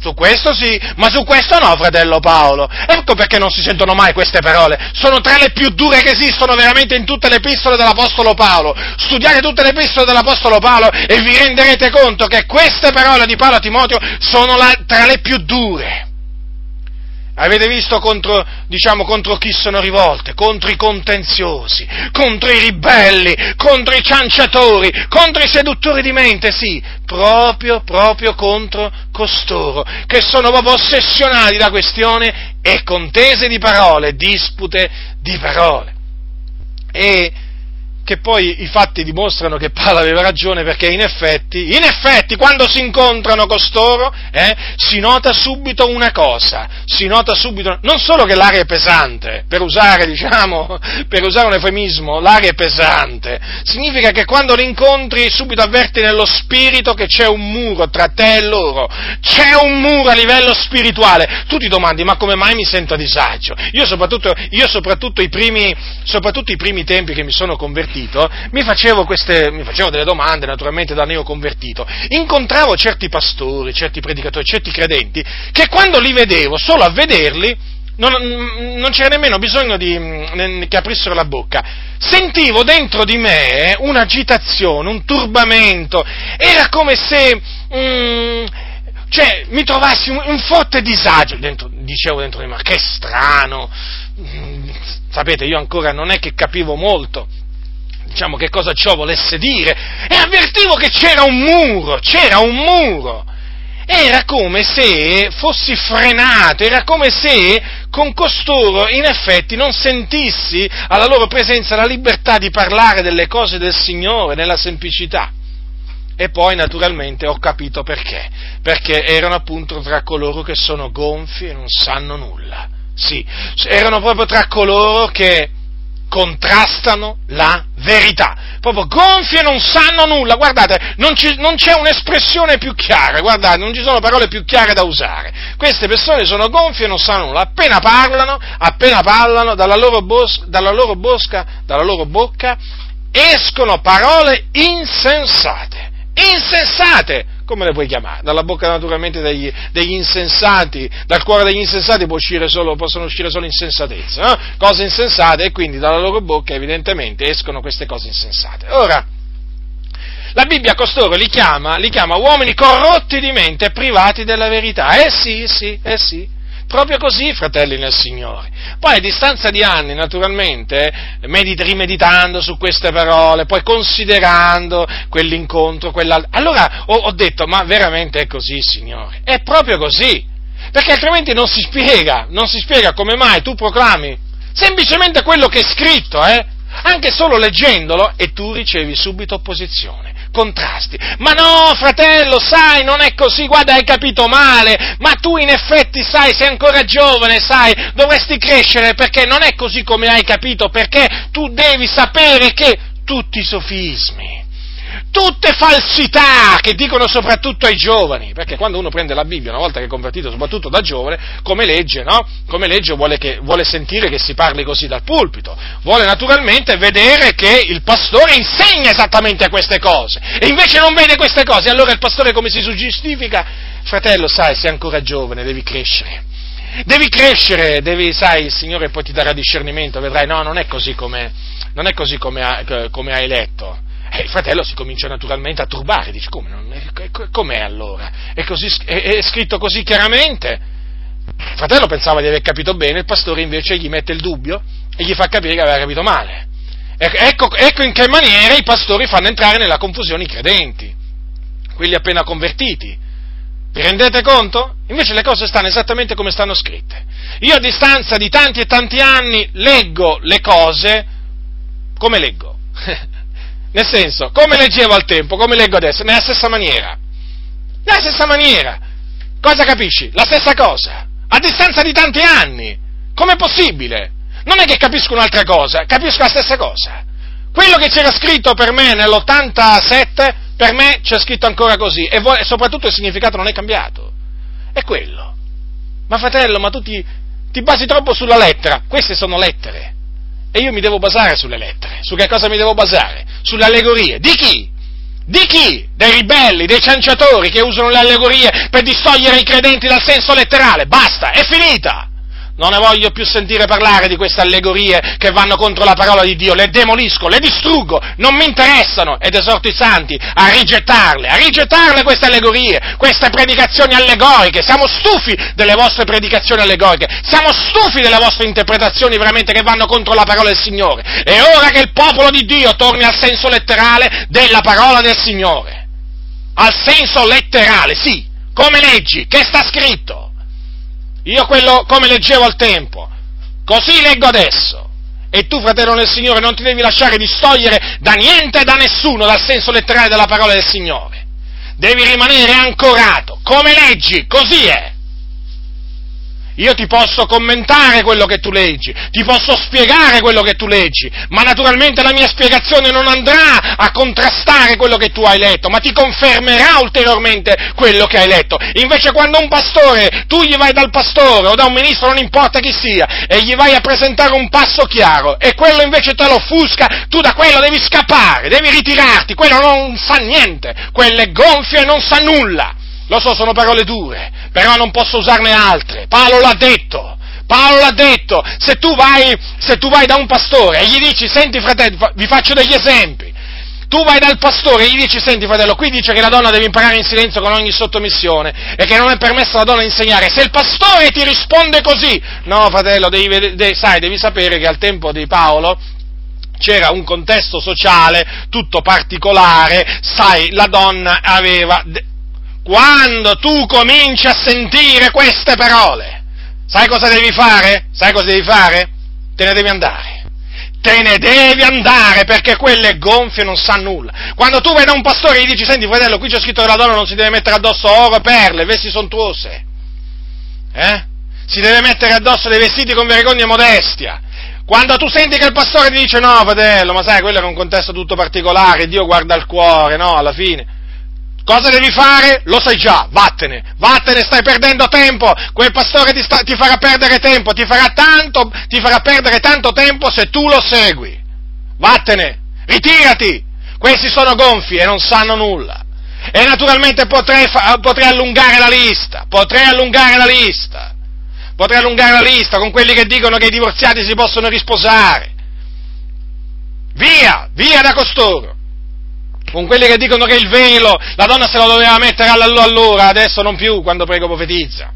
Su questo sì, ma su questo no, fratello Paolo. Ecco perché non si sentono mai queste parole. Sono tra le più dure che esistono veramente in tutte le epistole dell'Apostolo Paolo. Studiate tutte le epistole dell'Apostolo Paolo e vi renderete conto che queste parole di Paolo a Timoteo sono la, tra le più dure. Avete visto contro, diciamo, contro chi sono rivolte? Contro i contenziosi, contro i ribelli, contro i cianciatori, contro i seduttori di mente, sì, proprio, proprio contro costoro, che sono proprio ossessionati da questioni e contese di parole, dispute di parole. E che poi i fatti dimostrano che Paolo aveva ragione perché in effetti, in effetti quando si incontrano costoro eh, si nota subito una cosa, si nota subito, non solo che l'aria è pesante, per usare, diciamo, <laughs> per usare un eufemismo, l'aria è pesante, significa che quando li incontri subito avverti nello spirito che c'è un muro tra te e loro, c'è un muro a livello spirituale, tu ti domandi ma come mai mi sento a disagio? Io soprattutto, io soprattutto, i, primi, soprattutto i primi tempi che mi sono convertito, convertito, mi facevo, queste, mi facevo delle domande, naturalmente da neoconvertito, incontravo certi pastori, certi predicatori, certi credenti, che quando li vedevo, solo a vederli, non, non, c'era nemmeno bisogno di, mm, che aprissero la bocca. Sentivo dentro di me un'agitazione, un turbamento, era come se mm, cioè, mi trovassi un, un forte disagio, dentro, dicevo dentro di me, che strano, mm, sapete, io ancora non è che capivo molto diciamo, che cosa ciò volesse dire, e avvertivo che c'era un muro, c'era un muro. Era come se fossi frenato, era come se con costoro in effetti non sentissi alla loro presenza la libertà di parlare delle cose del Signore nella semplicità. E poi naturalmente ho capito perché, perché erano appunto tra coloro che sono gonfi e non sanno nulla. Sì, erano proprio tra coloro che contrastano la verità. Proprio gonfie non sanno nulla. Guardate, non, ci, non, c'è un'espressione più chiara, guardate, non ci sono parole più chiare da usare. Queste persone sono gonfie e non sanno nulla. Appena parlano, appena parlano, dalla loro, bos, dalla loro, bosca, dalla loro bocca escono parole insensate. Insensate! Come le puoi chiamare? Dalla bocca naturalmente degli, degli insensati, dal cuore degli insensati uscire solo, possono uscire solo insensatezze, no? cose insensate e quindi dalla loro bocca evidentemente escono queste cose insensate. Ora, la Bibbia costoro li chiama, li chiama uomini corrotti di mente e privati della verità. Eh sì, sì, eh sì. Proprio così, fratelli nel Signore. Poi a distanza di anni, naturalmente, medit- rimeditando su queste parole, poi considerando quell'incontro, quell'altro, allora ho, ho detto, ma veramente è così, Signore? È proprio così. Perché altrimenti non si spiega, non si spiega come mai tu proclami semplicemente quello che è scritto, eh? Anche solo leggendolo e tu ricevi subito opposizione contrasti. Ma no, fratello, sai, non è così, guarda, hai capito male, ma tu in effetti sai, sei ancora giovane, sai, dovresti crescere perché non è così come hai capito, perché tu devi sapere che tutti i sofismi, tutte falsità che dicono soprattutto ai giovani, perché quando uno prende la Bibbia, una volta che è convertito, soprattutto da giovane, come legge, no? Come legge vuole, che, vuole sentire che si parli così dal pulpito, vuole naturalmente vedere che il pastore insegna esattamente queste cose, e invece non vede queste cose, allora il pastore come si giustifica? Fratello, sai, sei ancora giovane, devi crescere. Devi crescere, devi, sai, il Signore poi ti darà discernimento, vedrai, no, non è così come, non è così come, come hai letto e il fratello si comincia naturalmente a turbare, dice come, non, com'è allora? È, così, è, è scritto così chiaramente? Il fratello pensava di aver capito bene, il pastore invece gli mette il dubbio e gli fa capire che aveva capito male. Ecco, ecco, in che maniera i pastori fanno entrare nella confusione i credenti, quelli appena convertiti. Vi rendete conto? Invece le cose stanno esattamente come stanno scritte. Io a distanza di tanti e tanti anni leggo le cose come leggo. <laughs> Nel senso, come leggevo al tempo, come leggo adesso, nella stessa maniera. Nella stessa maniera. Cosa capisci? La stessa cosa. A distanza di tanti anni. Com'è possibile? Non è che capisco un'altra cosa, capisco la stessa cosa. Quello che c'era scritto per me nell'87, per me c'è scritto ancora così, e, soprattutto il significato non è cambiato. È quello. Ma fratello, ma tu ti, ti basi troppo sulla lettera. Queste sono lettere. E io mi devo basare sulle lettere. Su che cosa mi devo basare? Sulle allegorie. Di chi? Di chi? Dei ribelli, dei cianciatori che usano le allegorie per distogliere i credenti dal senso letterale. Basta, è finita non ne voglio più sentire parlare di queste allegorie che vanno contro la parola di Dio, le demolisco, le distruggo, non mi interessano. Ed esorto i santi a rigettarle, a rigettarle queste allegorie, queste predicazioni allegoriche, siamo stufi delle vostre predicazioni allegoriche, siamo stufi delle vostre interpretazioni veramente che vanno contro la parola del Signore. È ora che il popolo di Dio torni al senso letterale della parola del Signore, al senso letterale, sì, come leggi, che sta scritto. Io quello come leggevo al tempo, così leggo adesso. E tu, fratello nel Signore, non ti devi lasciare distogliere da niente e da nessuno dal senso letterale della parola del Signore. Devi rimanere ancorato. Come leggi, così è. Io ti posso commentare quello che tu leggi, ti posso spiegare quello che tu leggi, ma naturalmente la mia spiegazione non andrà a contrastare quello che tu hai letto, ma ti confermerà ulteriormente quello che hai letto. Invece quando un pastore, tu gli vai dal pastore o da un ministro, non importa chi sia, e gli vai a presentare un passo chiaro e quello invece te lo offusca, tu da quello devi scappare, devi ritirarti, quello non sa niente, quello è gonfio e non sa nulla. Lo so, sono parole dure, però non posso usarne altre. Paolo l'ha detto. Paolo l'ha detto. Se tu vai, se tu vai da un pastore e gli dici, senti fratello, vi faccio degli esempi. Tu vai dal pastore e gli dici, senti fratello, qui dice che la donna deve imparare in silenzio con ogni sottomissione e che non è permesso alla donna insegnare. Se il pastore ti risponde così, no fratello, devi, devi, sai, devi sapere che al tempo di Paolo c'era un contesto sociale tutto particolare, sai, la donna aveva quando tu cominci a sentire queste parole, sai cosa devi fare? Sai cosa devi fare? Te ne devi andare. Te ne devi andare perché quelle gonfie non sa nulla. Quando tu da un pastore e gli dici, senti fratello, qui c'è scritto che la donna non si deve mettere addosso oro, perle, vesti sontuose. Eh? Si deve mettere addosso dei vestiti con vergogna e modestia. Quando tu senti che il pastore ti dice no, fratello, ma sai, quello è un contesto tutto particolare, Dio guarda il cuore, no, alla fine. Cosa devi fare? Lo sai già, vattene, vattene, stai perdendo tempo, quel pastore ti, sta, ti farà perdere tempo, ti farà, tanto, ti farà perdere tanto tempo se tu lo segui. Vattene, ritirati, questi sono gonfi e non sanno nulla. E naturalmente potrei, potrei allungare la lista, potrei allungare la lista, potrei allungare la lista con quelli che dicono che i divorziati si possono risposare. Via, via da costoro con quelli che dicono che il velo la donna se lo doveva mettere allora, adesso non più quando prego profetizza.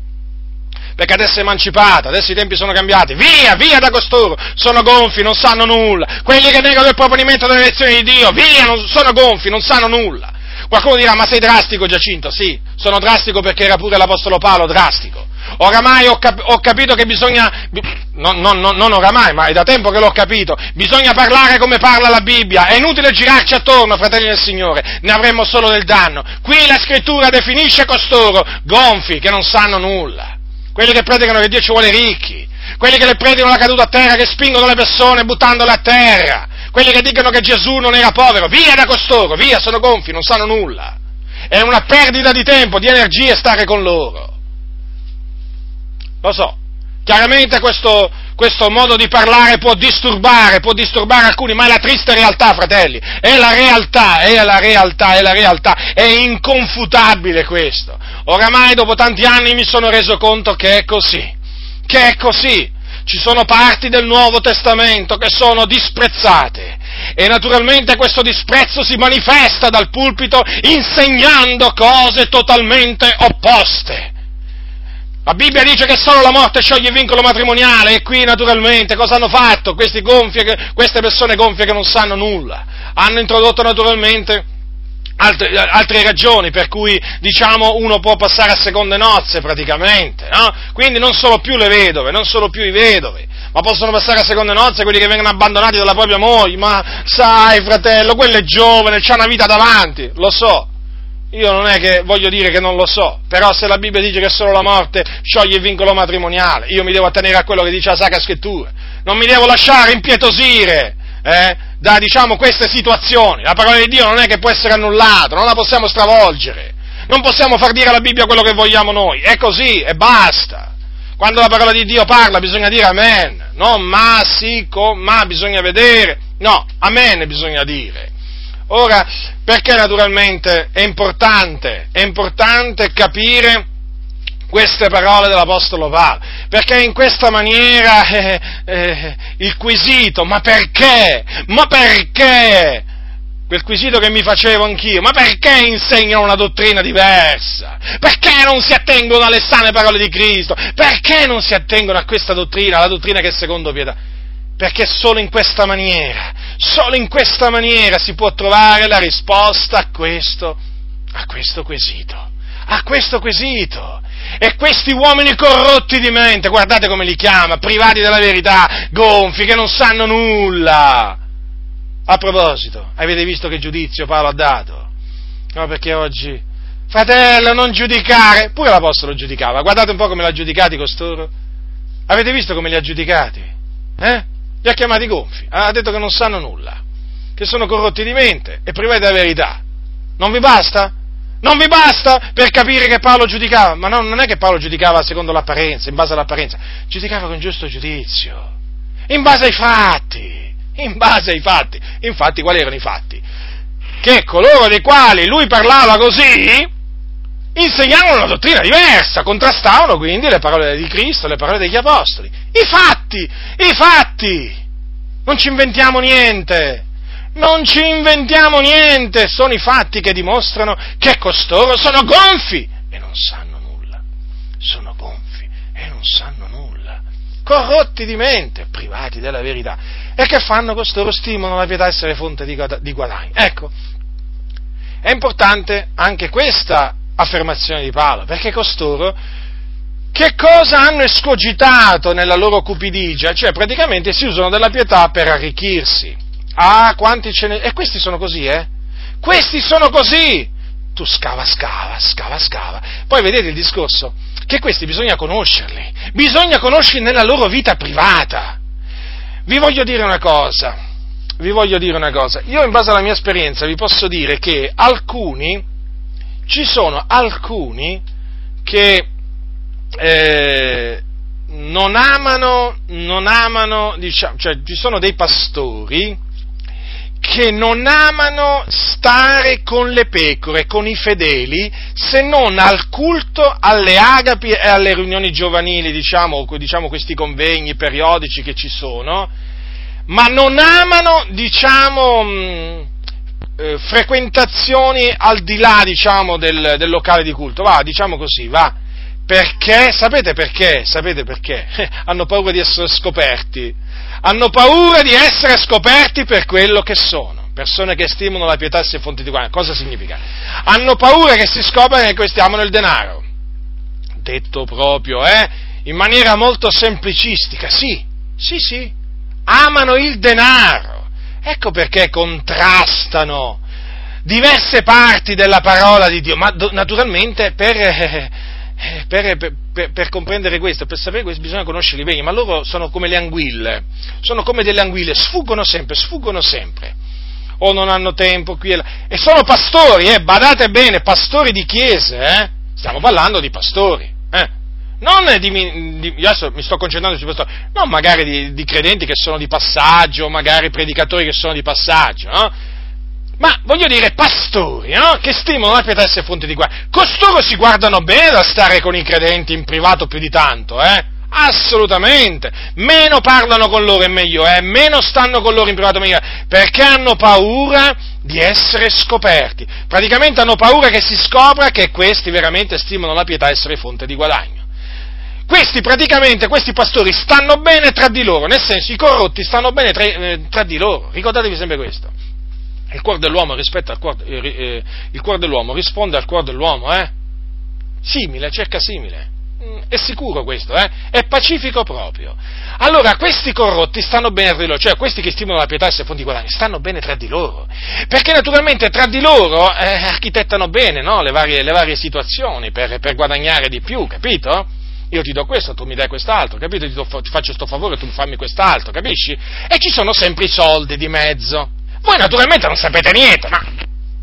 Perché adesso è emancipata, adesso i tempi sono cambiati. Via, via da costoro! Sono gonfi, non sanno nulla. Quelli che negano il proponimento delle elezioni di Dio, via, non, sono gonfi, non sanno nulla. Qualcuno dirà, ma sei drastico Giacinto? Sì, sono drastico perché era pure l'Apostolo Paolo drastico. Oramai ho, cap- ho capito che bisogna, no, no, no, non oramai, ma è da tempo che l'ho capito, bisogna parlare come parla la Bibbia, è inutile girarci attorno, fratelli del Signore, ne avremmo solo del danno. Qui la scrittura definisce costoro gonfi che non sanno nulla, quelli che predicano che Dio ci vuole ricchi, quelli che le predicano la caduta a terra, che spingono le persone buttandole a terra, quelli che dicono che Gesù non era povero, via da costoro, via, sono gonfi, non sanno nulla. È una perdita di tempo, di energie stare con loro. Lo so, chiaramente questo, questo, modo di parlare può disturbare, può disturbare alcuni, ma è la triste realtà, fratelli, è la realtà, è la realtà, è la realtà, è inconfutabile questo. Oramai dopo tanti anni mi sono reso conto che è così, che è così. Ci sono parti del Nuovo Testamento che sono disprezzate e naturalmente questo disprezzo si manifesta dal pulpito insegnando cose totalmente opposte. La Bibbia dice che solo la morte scioglie il vincolo matrimoniale e qui naturalmente cosa hanno fatto queste persone gonfie che non sanno nulla? Hanno introdotto naturalmente altre, altre, ragioni per cui diciamo uno può passare a seconde nozze praticamente, no? Quindi non solo più le vedove, non solo più i vedovi, ma possono passare a seconde nozze quelli che vengono abbandonati dalla propria moglie, ma sai fratello, quello è giovane, c'ha una vita davanti, lo so, io non è che voglio dire che non lo so, però se la Bibbia dice che solo la morte scioglie il vincolo matrimoniale, io mi devo attenere a quello che dice la Sacra Scrittura. Non mi devo lasciare impietosire eh, da diciamo, queste situazioni. La parola di Dio non è che può essere annullata, non la possiamo stravolgere. Non possiamo far dire alla Bibbia quello che vogliamo noi. È così e basta. Quando la parola di Dio parla bisogna dire amen, non ma, sì, com, ma, bisogna vedere. No, amen bisogna dire. Ora, perché naturalmente è importante, è importante capire queste parole dell'Apostolo Paolo, perché in questa maniera eh, eh, il quesito, ma perché? Ma perché? Quel quesito che mi facevo anch'io, ma perché insegnano una dottrina diversa? Perché non si attengono alle sane parole di Cristo? Perché non si attengono a questa dottrina, alla dottrina che è secondo pietà? Perché solo in questa maniera, solo in questa maniera si può trovare la risposta a questo, a questo quesito, a questo quesito. E questi uomini corrotti di mente, guardate come li chiama, privati della verità, gonfi, che non sanno nulla. A proposito, avete visto che giudizio Paolo ha dato? No, perché oggi, fratello, non giudicare, pure l'Apostolo giudicava, guardate un po' come l'ha giudicati costoro. Avete visto come li ha giudicati? Eh? Li ha chiamati gonfi, ha detto che non sanno nulla, che sono corrotti di mente e privati della verità. Non vi basta? Non vi basta per capire che Paolo giudicava, ma no, non è che Paolo giudicava secondo l'apparenza, in base all'apparenza, giudicava con giusto giudizio, in base ai fatti, in base ai fatti. Infatti, quali erano i fatti? Che coloro dei quali lui parlava così, insegnavano una dottrina diversa, contrastavano quindi le parole di Cristo, le parole degli Apostoli. I fatti, i fatti! Non ci inventiamo niente! Non ci inventiamo niente, sono i fatti che dimostrano che costoro sono gonfi e non sanno nulla. Sono gonfi e non sanno nulla. Corrotti di mente, privati della verità. E che fanno costoro? Stimano la pietà essere fonte di guadagno. Ecco, è importante anche questa affermazione di Paolo, perché costoro che cosa hanno escogitato nella loro cupidigia? Cioè praticamente si usano della pietà per arricchirsi. Ah, quanti ce ne... E questi sono così, eh? Questi sono così! Tu scava, scava, scava, scava. Poi vedete il discorso? Che questi bisogna conoscerli. Bisogna conoscerli nella loro vita privata. Vi voglio dire una cosa. Vi voglio dire una cosa. Io in base alla mia esperienza vi posso dire che alcuni, ci sono alcuni che eh, non amano, non amano, diciamo, cioè ci sono dei pastori che non amano stare con le pecore, con i fedeli, se non al culto, alle agapi e alle riunioni giovanili, diciamo, diciamo questi convegni periodici che ci sono, ma non amano, diciamo, mh, eh, frequentazioni al di là, diciamo, del, del locale di culto, va, diciamo così, va, perché, sapete perché? Sapete perché? <laughs> Hanno paura di essere scoperti hanno paura di essere scoperti per quello che sono. Persone che stimano la pietà e fonti di guadagno. Cosa significa? Hanno paura che si scopra che questi amano il denaro. Detto proprio, eh? In maniera molto semplicistica. Sì, sì, sì. Amano il denaro. Ecco perché contrastano diverse parti della parola di Dio, ma naturalmente per, <laughs> per, per, per, comprendere questo, per sapere questo, bisogna conoscerli bene, ma loro sono come le anguille, sono come delle anguille, sfuggono sempre, sfuggono sempre, o non hanno tempo qui e là, e sono pastori, eh, badate bene, pastori di chiese, eh? stiamo parlando di pastori, eh? non di, di, adesso mi sto concentrando sui pastori, non magari di, di, credenti che sono di passaggio, magari predicatori che sono di passaggio, no? Ma voglio dire pastori, no? che stimolano la pietà essere fonte di guardia. Costoro si guardano bene da stare con i credenti in privato più di tanto, eh? Assolutamente, meno parlano con loro è meglio, eh? meno stanno con loro in privato meglio, perché hanno paura di essere scoperti. Praticamente hanno paura che si scopra che questi veramente stimolano la pietà essere fonte di guadagno. Questi praticamente, questi pastori stanno bene tra di loro, nel senso i corrotti stanno bene tra, eh, tra di loro, ricordatevi sempre questo il cuore dell'uomo rispetta al cuore, eh, eh, il cuore dell'uomo risponde al cuore dell'uomo, eh? Simile, cerca simile. Mm, è sicuro questo, eh? È pacifico proprio. Allora, questi corrotti stanno bene tra di loro, cioè questi che stimolano la pietà e se fondi guadagni, stanno bene tra di loro. Perché naturalmente tra di loro eh, architettano bene no? le, varie, le, varie, situazioni per, per guadagnare di più, capito? io ti do questo, tu mi dai quest'altro, capito? Ti, do, ti faccio questo favore, tu fammi quest'altro, capisci? E ci sono sempre i soldi di mezzo. Voi naturalmente non sapete niente, ma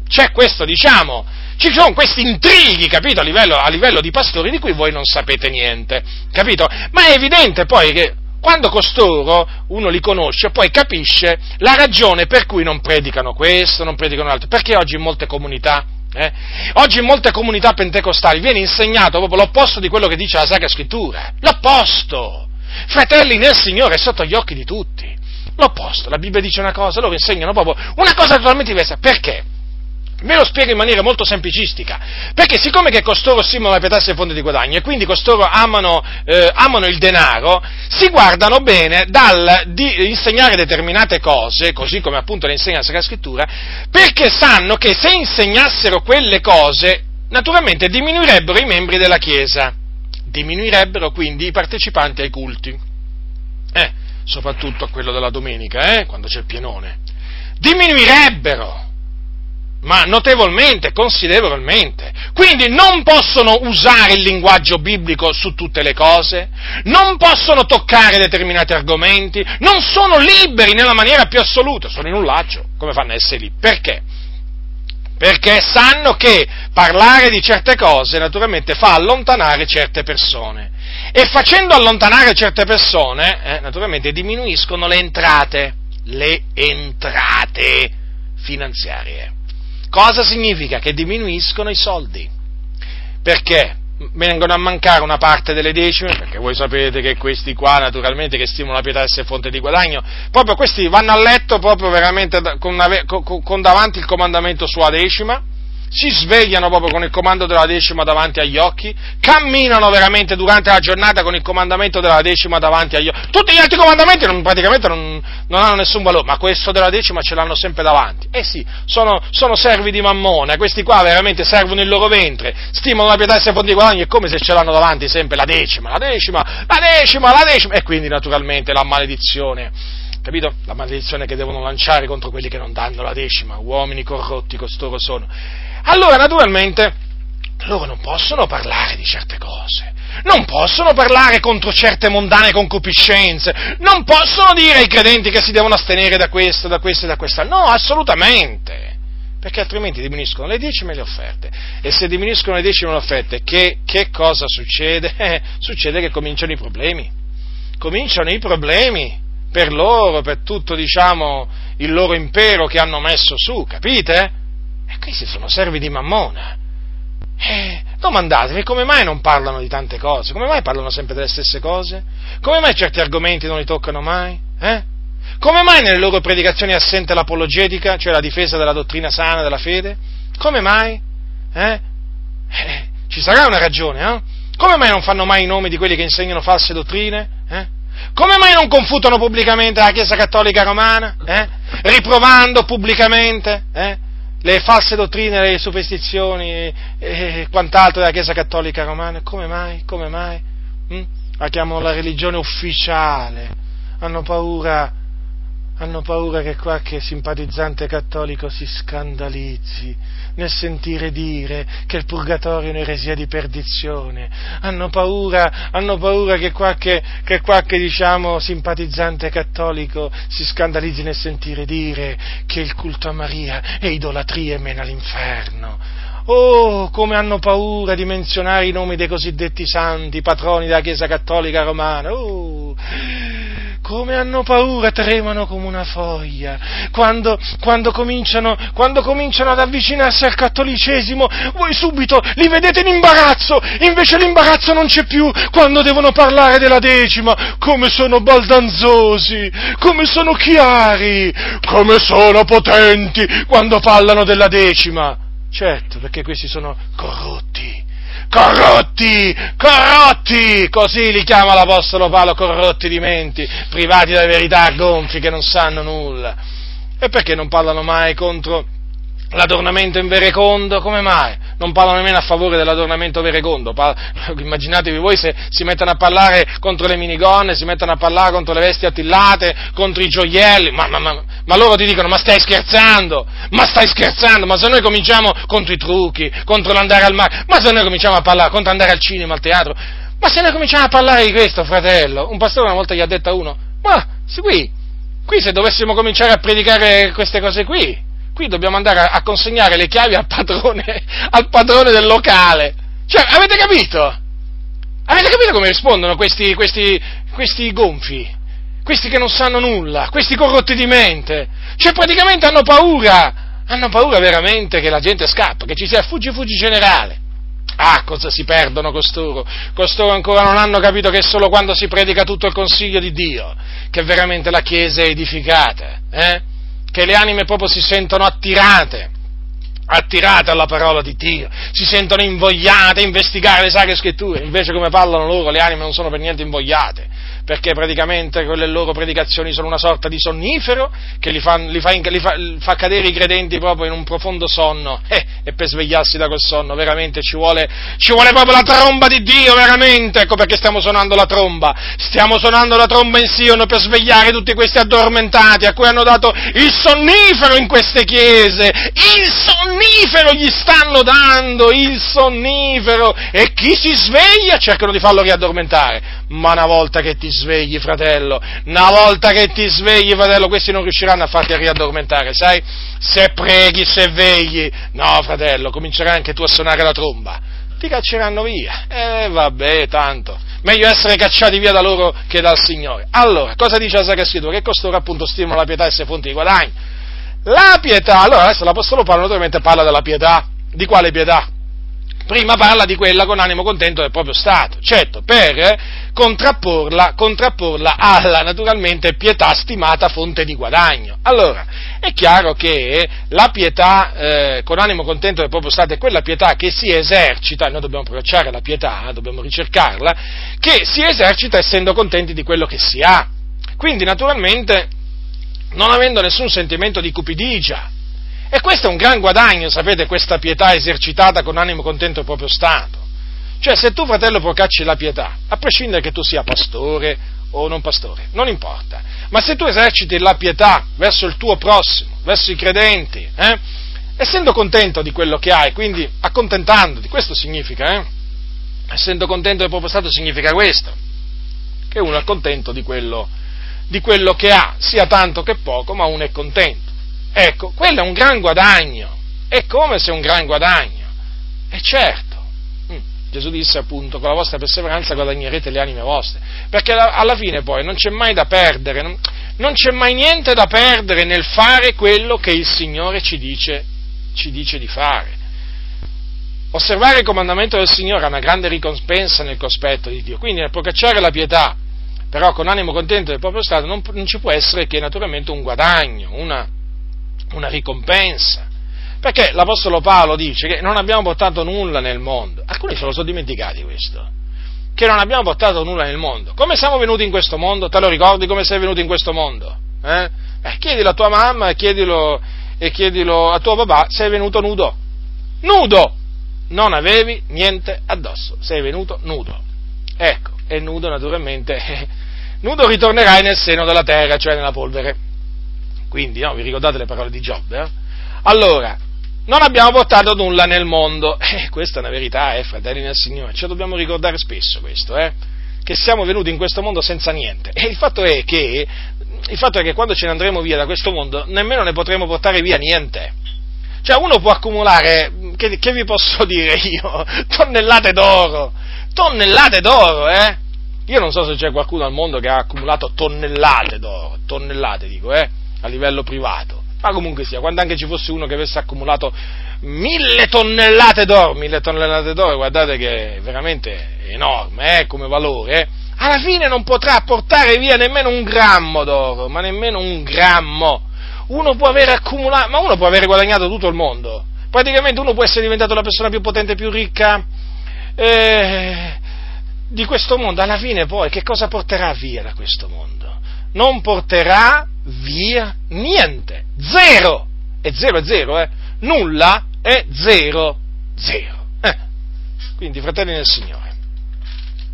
c'è questo, diciamo, ci sono questi intrighi, capito, a livello, a livello di pastori di cui voi non sapete niente, capito? Ma è evidente poi che quando costoro uno li conosce, poi capisce la ragione per cui non predicano questo, non predicano l'altro, perché oggi in molte comunità, eh, oggi in molte comunità pentecostali viene insegnato proprio l'opposto di quello che dice la Sacra Scrittura, l'opposto, fratelli nel Signore è sotto gli occhi di tutti, l'opposto. La Bibbia dice una cosa, loro insegnano proprio una cosa totalmente diversa. Perché? Ve lo spiego in maniera molto semplicistica, perché siccome che costoro simulano la pietà e fonte di guadagno e quindi costoro amano, eh, amano, il denaro, si guardano bene dal di insegnare determinate cose, così come appunto le insegna la Sacra Scrittura, perché sanno che se insegnassero quelle cose naturalmente diminuirebbero i membri della Chiesa, diminuirebbero quindi i partecipanti ai culti, eh, soprattutto a quello della domenica, eh, quando c'è il pienone, diminuirebbero ma notevolmente, considerevolmente. Quindi non possono usare il linguaggio biblico su tutte le cose, non possono toccare determinati argomenti, non sono liberi nella maniera più assoluta, sono in un laccio, come fanno a essere lì? Perché? Perché sanno che parlare di certe cose naturalmente fa allontanare certe persone e facendo allontanare certe persone, eh, naturalmente diminuiscono le entrate, le entrate finanziarie. Cosa significa? Che diminuiscono i soldi. Perché? Vengono a mancare una parte delle decime, perché voi sapete che questi qua, naturalmente, che stimolano la pietà essere fonte di guadagno, proprio questi vanno a letto proprio veramente con, una, con, davanti il comandamento sulla decima, si svegliano proprio con il comando della decima davanti agli occhi, camminano veramente durante la giornata con il comandamento della decima davanti agli occhi. Tutti gli altri comandamenti non, praticamente non, non, hanno nessun valore, ma questo della decima ce l'hanno sempre davanti. Eh sì, sono, sono servi di mammone, questi qua veramente servono il loro ventre, stimolano la pietà e se fondi di guadagno, è come se ce l'hanno davanti sempre la decima, la decima, la decima, la decima, e quindi naturalmente la maledizione capito? La maledizione che devono lanciare contro quelli che non danno la decima, uomini corrotti costoro sono. Allora, naturalmente, loro non possono parlare di certe cose, non possono parlare contro certe mondane concupiscenze, non possono dire ai credenti che si devono astenere da questo, da questo e da questa. No, assolutamente. Perché altrimenti diminuiscono le decime e le offerte. E se diminuiscono le decime e le offerte, che, che cosa succede? <laughs> Eh, succede che cominciano i problemi. Cominciano i problemi per loro, per tutto, diciamo, il loro impero che hanno messo su, capite? Questi sono servi di Mammona. Eh, domandatevi come mai non parlano di tante cose, come mai parlano sempre delle stesse cose, come mai certi argomenti non li toccano mai, eh? Come mai nelle loro predicazioni è assente l'apologetica, cioè la difesa della dottrina sana della fede? Come mai? Eh? Eh, ci sarà una ragione, eh? Come mai non fanno mai i nomi di quelli che insegnano false dottrine? Eh? Come mai non confutano pubblicamente la Chiesa Cattolica Romana? Eh? Riprovando pubblicamente eh? Le false dottrine, le superstizioni e quant'altro della Chiesa Cattolica Romana? Come mai? Come mai? Hm? La chiamano la religione ufficiale. Hanno paura hanno paura che qualche simpatizzante cattolico si scandalizzi nel sentire dire che il purgatorio è un'eresia di perdizione, hanno paura, hanno paura che qualche, che qualche diciamo, simpatizzante cattolico si scandalizzi nel sentire dire che il culto a Maria è idolatria e mena all'inferno. Oh, come hanno paura di menzionare i nomi dei cosiddetti santi, patroni della Chiesa Cattolica Romana. Oh, come hanno paura, tremano come una foglia. Quando, quando, cominciano, quando, cominciano, ad avvicinarsi al cattolicesimo, voi subito li vedete in imbarazzo, invece l'imbarazzo non c'è più quando devono parlare della decima. Come sono baldanzosi, come sono chiari, come sono potenti quando parlano della decima. Certo, perché questi sono corrotti corrotti, corrotti, così li chiama l'Apostolo Paolo, corrotti di menti, privati della verità, gonfi, che non sanno nulla. E perché non parlano mai contro l'adornamento in verecondo? Come mai? Non parlano nemmeno a favore dell'adornamento verecondo. <laughs> Immaginatevi voi se si mettono a parlare contro le minigonne, si mettono a parlare contro le vesti attillate, contro i gioielli, ma, ma, ma, ma loro ti dicono, ma stai scherzando? Ma stai scherzando? Ma se noi cominciamo contro i trucchi, contro l'andare al mare, ma se noi cominciamo a parlare contro andare al cinema, al teatro, ma se noi cominciamo a parlare di questo, fratello, un pastore una volta gli ha detto a uno, ma qui, qui se dovessimo cominciare a predicare queste cose qui, qui dobbiamo andare a, consegnare le chiavi al padrone, <laughs> al padrone del locale. Cioè, avete capito? Avete capito come rispondono questi, questi, questi gonfi? questi che non sanno nulla, questi corrotti di mente, cioè praticamente hanno paura, hanno paura veramente che la gente scappa, che ci sia fuggi fuggi generale. Ah, cosa si perdono costoro? Costoro ancora non hanno capito che è solo quando si predica tutto il consiglio di Dio che veramente la Chiesa è edificata, eh? Che le anime proprio si sentono attirate attirate alla parola di Dio, si sentono invogliate a investigare le sacre scritture, invece come parlano loro le anime non sono per niente invogliate, perché praticamente quelle loro predicazioni sono una sorta di sonnifero che li fa, li fa, li fa, fa cadere i credenti proprio in un profondo sonno, eh, e per svegliarsi da quel sonno veramente ci vuole, ci vuole proprio la tromba di Dio, veramente, ecco perché stiamo suonando la tromba, stiamo suonando la tromba in Sion per svegliare tutti questi addormentati a cui hanno dato il sonnifero in queste chiese, il sonnifero gli stanno dando, il sonnifero, e chi si sveglia cercano di farlo riaddormentare. Ma una volta che ti svegli, fratello, una volta che ti svegli, fratello, questi non riusciranno a farti riaddormentare, sai? Se preghi, se vegli, no, fratello, comincerai anche tu a suonare la tromba. Ti cacceranno via. E eh, vabbè, tanto. Meglio essere cacciati via da loro che dal Signore. Allora, cosa dice la Sacra Scrittura? Che costoro appunto stimolano la pietà e se fonti di guadagno. La pietà, allora adesso l'Apostolo Paolo naturalmente parla della pietà. Di quale pietà? Prima parla di quella con animo contento del proprio Stato, certo, per contrapporla, contrapporla alla naturalmente pietà stimata fonte di guadagno. Allora, è chiaro che la pietà eh, con animo contento del proprio Stato è quella pietà che si esercita, noi dobbiamo procacciare la pietà, dobbiamo ricercarla, che si esercita essendo contenti di quello che si ha. Quindi, naturalmente, non avendo nessun sentimento di cupidigia, e questo è un gran guadagno, sapete, questa pietà esercitata con animo contento del proprio Stato. Cioè, se tu, fratello, procacci la pietà, a prescindere che tu sia pastore o non pastore, non importa, ma se tu eserciti la pietà verso il tuo prossimo, verso i credenti, eh, essendo contento di quello che hai, quindi accontentandoti, questo significa, eh, essendo contento del proprio Stato significa questo, che uno è contento di quello, di quello che ha, sia tanto che poco, ma uno è contento. Ecco, quello è un gran guadagno. È come se è un gran guadagno. E certo, mm, Gesù disse appunto, con la vostra perseveranza guadagnerete le anime vostre, perché alla fine poi non c'è mai da perdere, non, non c'è mai niente da perdere nel fare quello che il Signore ci dice, ci dice di fare. Osservare il comandamento del Signore ha una grande ricompensa nel cospetto di Dio, quindi nel procacciare la pietà, però con animo contento del proprio Stato, non, non ci può essere che naturalmente un guadagno, una, una ricompensa. Perché l'Apostolo Paolo dice che non abbiamo portato nulla nel mondo. Alcuni se lo sono dimenticati questo. Che non abbiamo portato nulla nel mondo. Come siamo venuti in questo mondo? Te lo ricordi come sei venuto in questo mondo? Eh? Eh, chiedilo a tua mamma chiedilo, e chiedilo a tuo papà, sei venuto nudo. Nudo! Non avevi niente addosso, sei venuto nudo. Ecco, e nudo naturalmente, <laughs> nudo ritornerai nel seno della terra, cioè nella polvere. Quindi, no, vi ricordate le parole di Giobbe? Eh? Allora, non abbiamo portato nulla nel mondo. <laughs> Eh, questa è una verità, eh, fratelli del Signore. Ce lo dobbiamo ricordare spesso questo, eh? Che siamo venuti in questo mondo senza niente. E il fatto è che, il fatto è che quando ce ne andremo via da questo mondo, nemmeno ne potremo portare via niente. Cioè, uno può accumulare, che, che vi posso <laughs> dire io, tonnellate d'oro. Tonnellate d'oro, eh? Io non so se c'è qualcuno al mondo che ha accumulato tonnellate d'oro, tonnellate dico, eh? A livello privato. Ma comunque sia, quando anche ci fosse uno che avesse accumulato mille tonnellate d'oro, mille tonnellate d'oro, guardate che è veramente enorme eh, come valore, eh, alla fine non potrà portare via nemmeno un grammo d'oro, ma nemmeno un grammo. Uno può avere accumulato, ma uno può avere guadagnato tutto il mondo. Praticamente uno può essere diventato la persona più potente e più ricca eh, di questo mondo. Alla fine poi che cosa porterà via da questo mondo? Non porterà via niente, zero, e zero è zero, eh? nulla è zero, zero. Eh. Quindi, fratelli del Signore,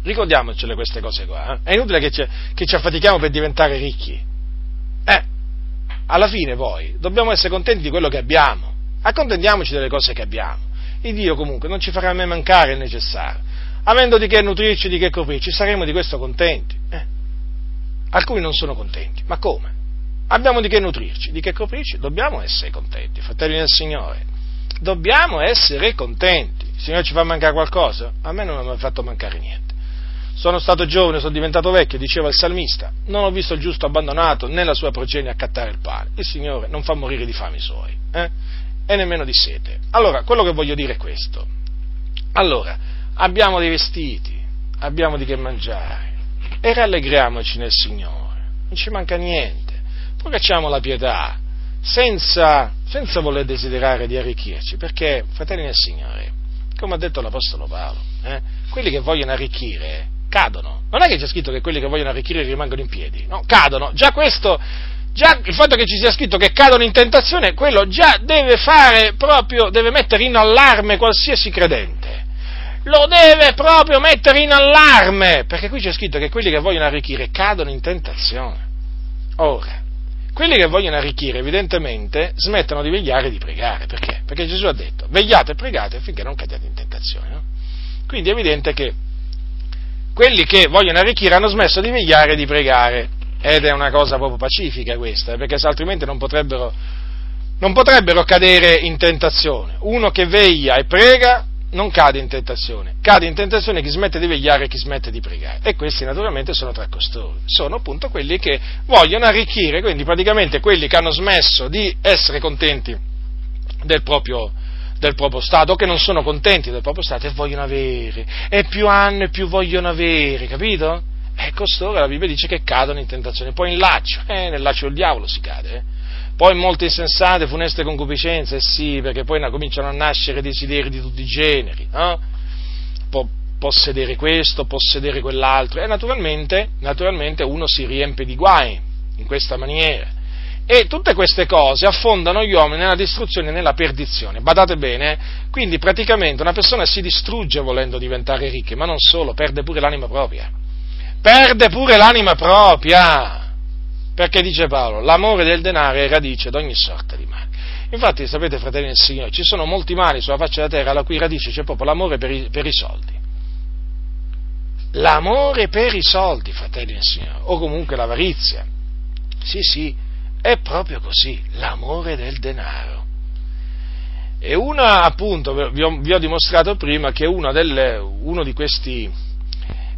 ricordiamocele queste cose qua, eh? è inutile che ci, che ci affatichiamo per diventare ricchi. Eh, alla fine poi dobbiamo essere contenti di quello che abbiamo, accontentiamoci delle cose che abbiamo. Il Dio comunque non ci farà mai mancare il necessario. Avendo di che nutrirci, di che coprirci, saremo di questo contenti. Eh. Alcuni non sono contenti, ma come? Abbiamo di che nutrirci, di che coprirci, dobbiamo essere contenti, fratelli del Signore, dobbiamo essere contenti. Il Signore ci fa mancare qualcosa? A me non mi ha fatto mancare niente. Sono stato giovane, sono diventato vecchio, diceva il salmista, non ho visto il giusto abbandonato né la sua progenie accattare il pane. Il Signore non fa morire di fame i suoi, eh? e nemmeno di sete. Allora, quello che voglio dire è questo. Allora, abbiamo dei vestiti, abbiamo di che mangiare, e rallegriamoci nel Signore, non ci manca niente facciamo la pietà senza, senza voler desiderare di arricchirci, perché, fratelli del Signore, come ha detto l'Apostolo Paolo, eh, quelli che vogliono arricchire cadono. Non è che c'è scritto che quelli che vogliono arricchire rimangono in piedi, no, cadono. Già questo, già il fatto che ci sia scritto che cadono in tentazione, quello già deve fare proprio, deve mettere in allarme qualsiasi credente. Lo deve proprio mettere in allarme, perché qui c'è scritto che quelli che vogliono arricchire cadono in tentazione. Ora, quelli che vogliono arricchire evidentemente smettono di vegliare e di pregare, perché? Perché Gesù ha detto, vegliate e pregate affinché non cadiate in tentazione. No? Quindi è evidente che quelli che vogliono arricchire hanno smesso di vegliare e di pregare, ed è una cosa proprio pacifica questa, eh, perché altrimenti non potrebbero, non potrebbero cadere in tentazione. Uno che veglia e prega non cade in tentazione, cade in tentazione chi smette di vegliare e chi smette di pregare. E questi naturalmente sono tra costoro, sono appunto quelli che vogliono arricchire, quindi praticamente quelli che hanno smesso di essere contenti del proprio, del proprio Stato, o che non sono contenti del proprio Stato e vogliono avere, e più hanno e più vogliono avere, capito? E costoro la Bibbia dice che cadono in tentazione, poi in laccio, eh, nel laccio del diavolo si cade, eh poi molte insensate, funeste concupiscenze, sì, perché poi cominciano a nascere desideri di tutti i generi, no? Po- possedere questo, possedere quell'altro, e naturalmente, naturalmente uno si riempie di guai in questa maniera. E tutte queste cose affondano gli uomini nella distruzione e nella perdizione. Badate bene, eh? quindi praticamente una persona si distrugge volendo diventare ricca, ma non solo, perde pure l'anima propria. Perde pure l'anima propria. Perché dice Paolo, l'amore del denaro è radice di ogni sorta di male. Infatti, sapete, fratelli del Signore, ci sono molti mali sulla faccia della terra la cui radice c'è proprio l'amore per i, per i soldi. L'amore per i soldi, fratelli del Signore, o comunque l'avarizia. Sì, sì, è proprio così, l'amore del denaro. E una, appunto, vi ho, vi ho dimostrato prima che delle, uno di questi,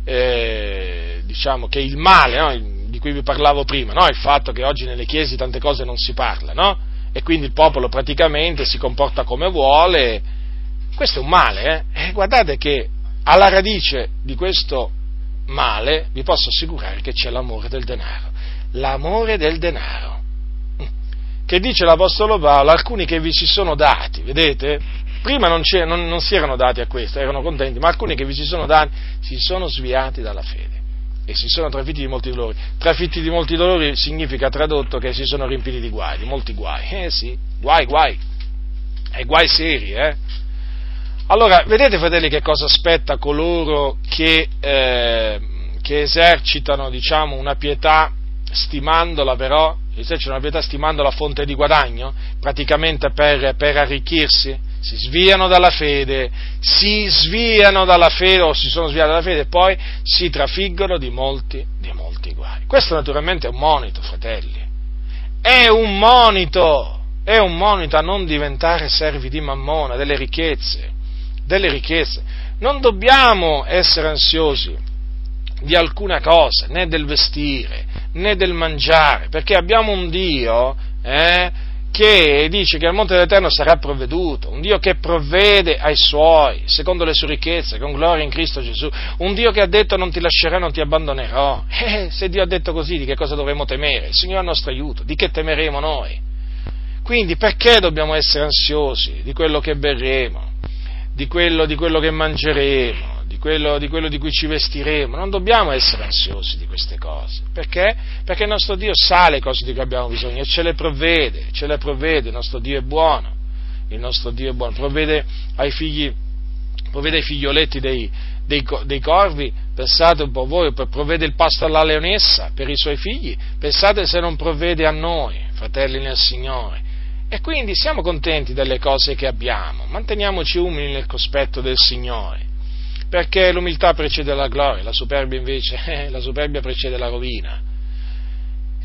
eh, diciamo, che il male, no? Di cui vi parlavo prima, no? il fatto che oggi nelle chiese tante cose non si parla, no? e quindi il popolo praticamente si comporta come vuole, questo è un male, eh? E guardate che alla radice di questo male vi posso assicurare che c'è l'amore del denaro, l'amore del denaro, che dice l'Apostolo Paolo, alcuni che vi si sono dati, vedete? Prima non, non, non si erano dati a questo, erano contenti, ma alcuni che vi si sono dati si sono sviati dalla fede e si sono trafitti di molti dolori. Trafitti di molti dolori significa tradotto che si sono riempiti di guai, di molti guai. Eh sì, guai, guai. E guai seri, eh. Allora, vedete fratelli che cosa aspetta coloro che, eh, che esercitano, diciamo, una pietà stimandola però, esercitano una pietà stimandola fonte di guadagno, praticamente per, per arricchirsi? Si sviano dalla fede, si sviano dalla fede o si sono sviati dalla fede e poi si trafiggono di molti, di molti guai. Questo naturalmente è un monito, fratelli. È un monito, è un monito a non diventare servi di mammona, delle ricchezze, delle ricchezze. Non dobbiamo essere ansiosi di alcuna cosa, né del vestire, né del mangiare, perché abbiamo un Dio eh, che dice che al monte dell'Eterno sarà provveduto, un Dio che provvede ai suoi, secondo le sue ricchezze, con gloria in Cristo Gesù, un Dio che ha detto non ti lascerò, non ti abbandonerò. <laughs> Eh, se Dio ha detto così, di che cosa dovremmo temere? Il Signore è il nostro aiuto, di che temeremo noi? Quindi perché dobbiamo essere ansiosi di quello che berremo, di quello, di quello che mangeremo, quello, di quello, di cui ci vestiremo, non dobbiamo essere ansiosi di queste cose. Perché? Perché il nostro Dio sa le cose di cui abbiamo bisogno e ce le provvede, ce le provvede, il nostro Dio è buono, il nostro Dio è buono, provvede ai figli, provvede ai figlioletti dei, dei, dei corvi, pensate un po' voi, provvede il pasto alla leonessa per i suoi figli, pensate se non provvede a noi, fratelli nel Signore. E quindi siamo contenti delle cose che abbiamo, manteniamoci umili nel cospetto del Signore perché l'umiltà precede la gloria, la superbia invece, <laughs> eh, la superbia precede la rovina.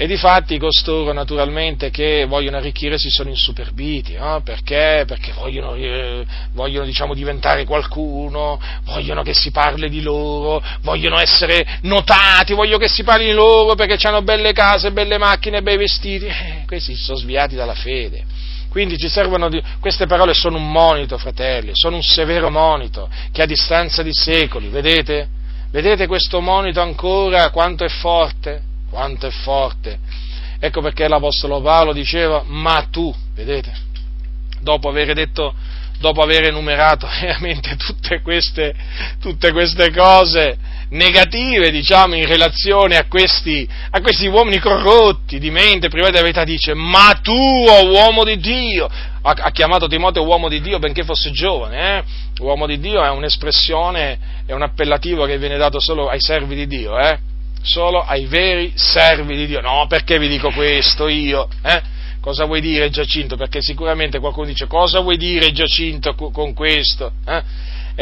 E di fatti costoro naturalmente che vogliono arricchire si sono insuperbiti, no? perché? Perché vogliono, eh, vogliono diciamo, diventare qualcuno, vogliono che si parli di loro, vogliono essere notati, vogliono che si parli di loro perché hanno belle case, belle macchine, bei vestiti. Eh, questi si sono sviati dalla fede. Quindi ci servono di... queste parole sono un monito, fratelli, sono un severo monito che a distanza di secoli, vedete? Vedete questo monito ancora quanto è forte? Quanto è forte. Ecco perché l'Apostolo Paolo diceva, ma tu, vedete? Dopo aver detto, dopo aver enumerato <laughs> veramente tutte queste, tutte queste cose, negative, diciamo, in relazione a questi, a questi uomini corrotti, di mente, privati della verità, dice, ma tu, oh uomo di Dio, ha, ha, chiamato Timoteo uomo di Dio benché fosse giovane, eh? uomo di Dio è un'espressione, è un appellativo che viene dato solo ai servi di Dio, eh? solo ai veri servi di Dio. No, perché vi dico questo io? Eh? Cosa vuoi dire Giacinto? Perché sicuramente qualcuno dice cosa vuoi dire Giacinto con questo? Eh?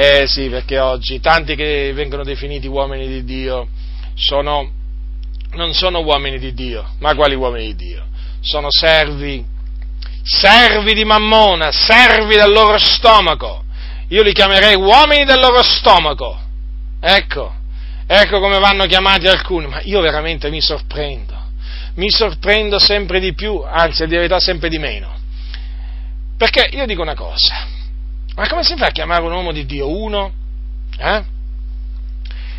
Eh sì, perché oggi tanti che vengono definiti uomini di Dio sono, non sono uomini di Dio, ma quali uomini di Dio? Sono servi, servi di mammona, servi del loro stomaco. Io li chiamerei uomini del loro stomaco. Ecco, ecco come vanno chiamati alcuni, ma io veramente mi sorprendo mi sorprendo sempre di più, anzi, di verità sempre di meno. Perché io dico una cosa, ma come si fa a chiamare un uomo di Dio uno? Eh?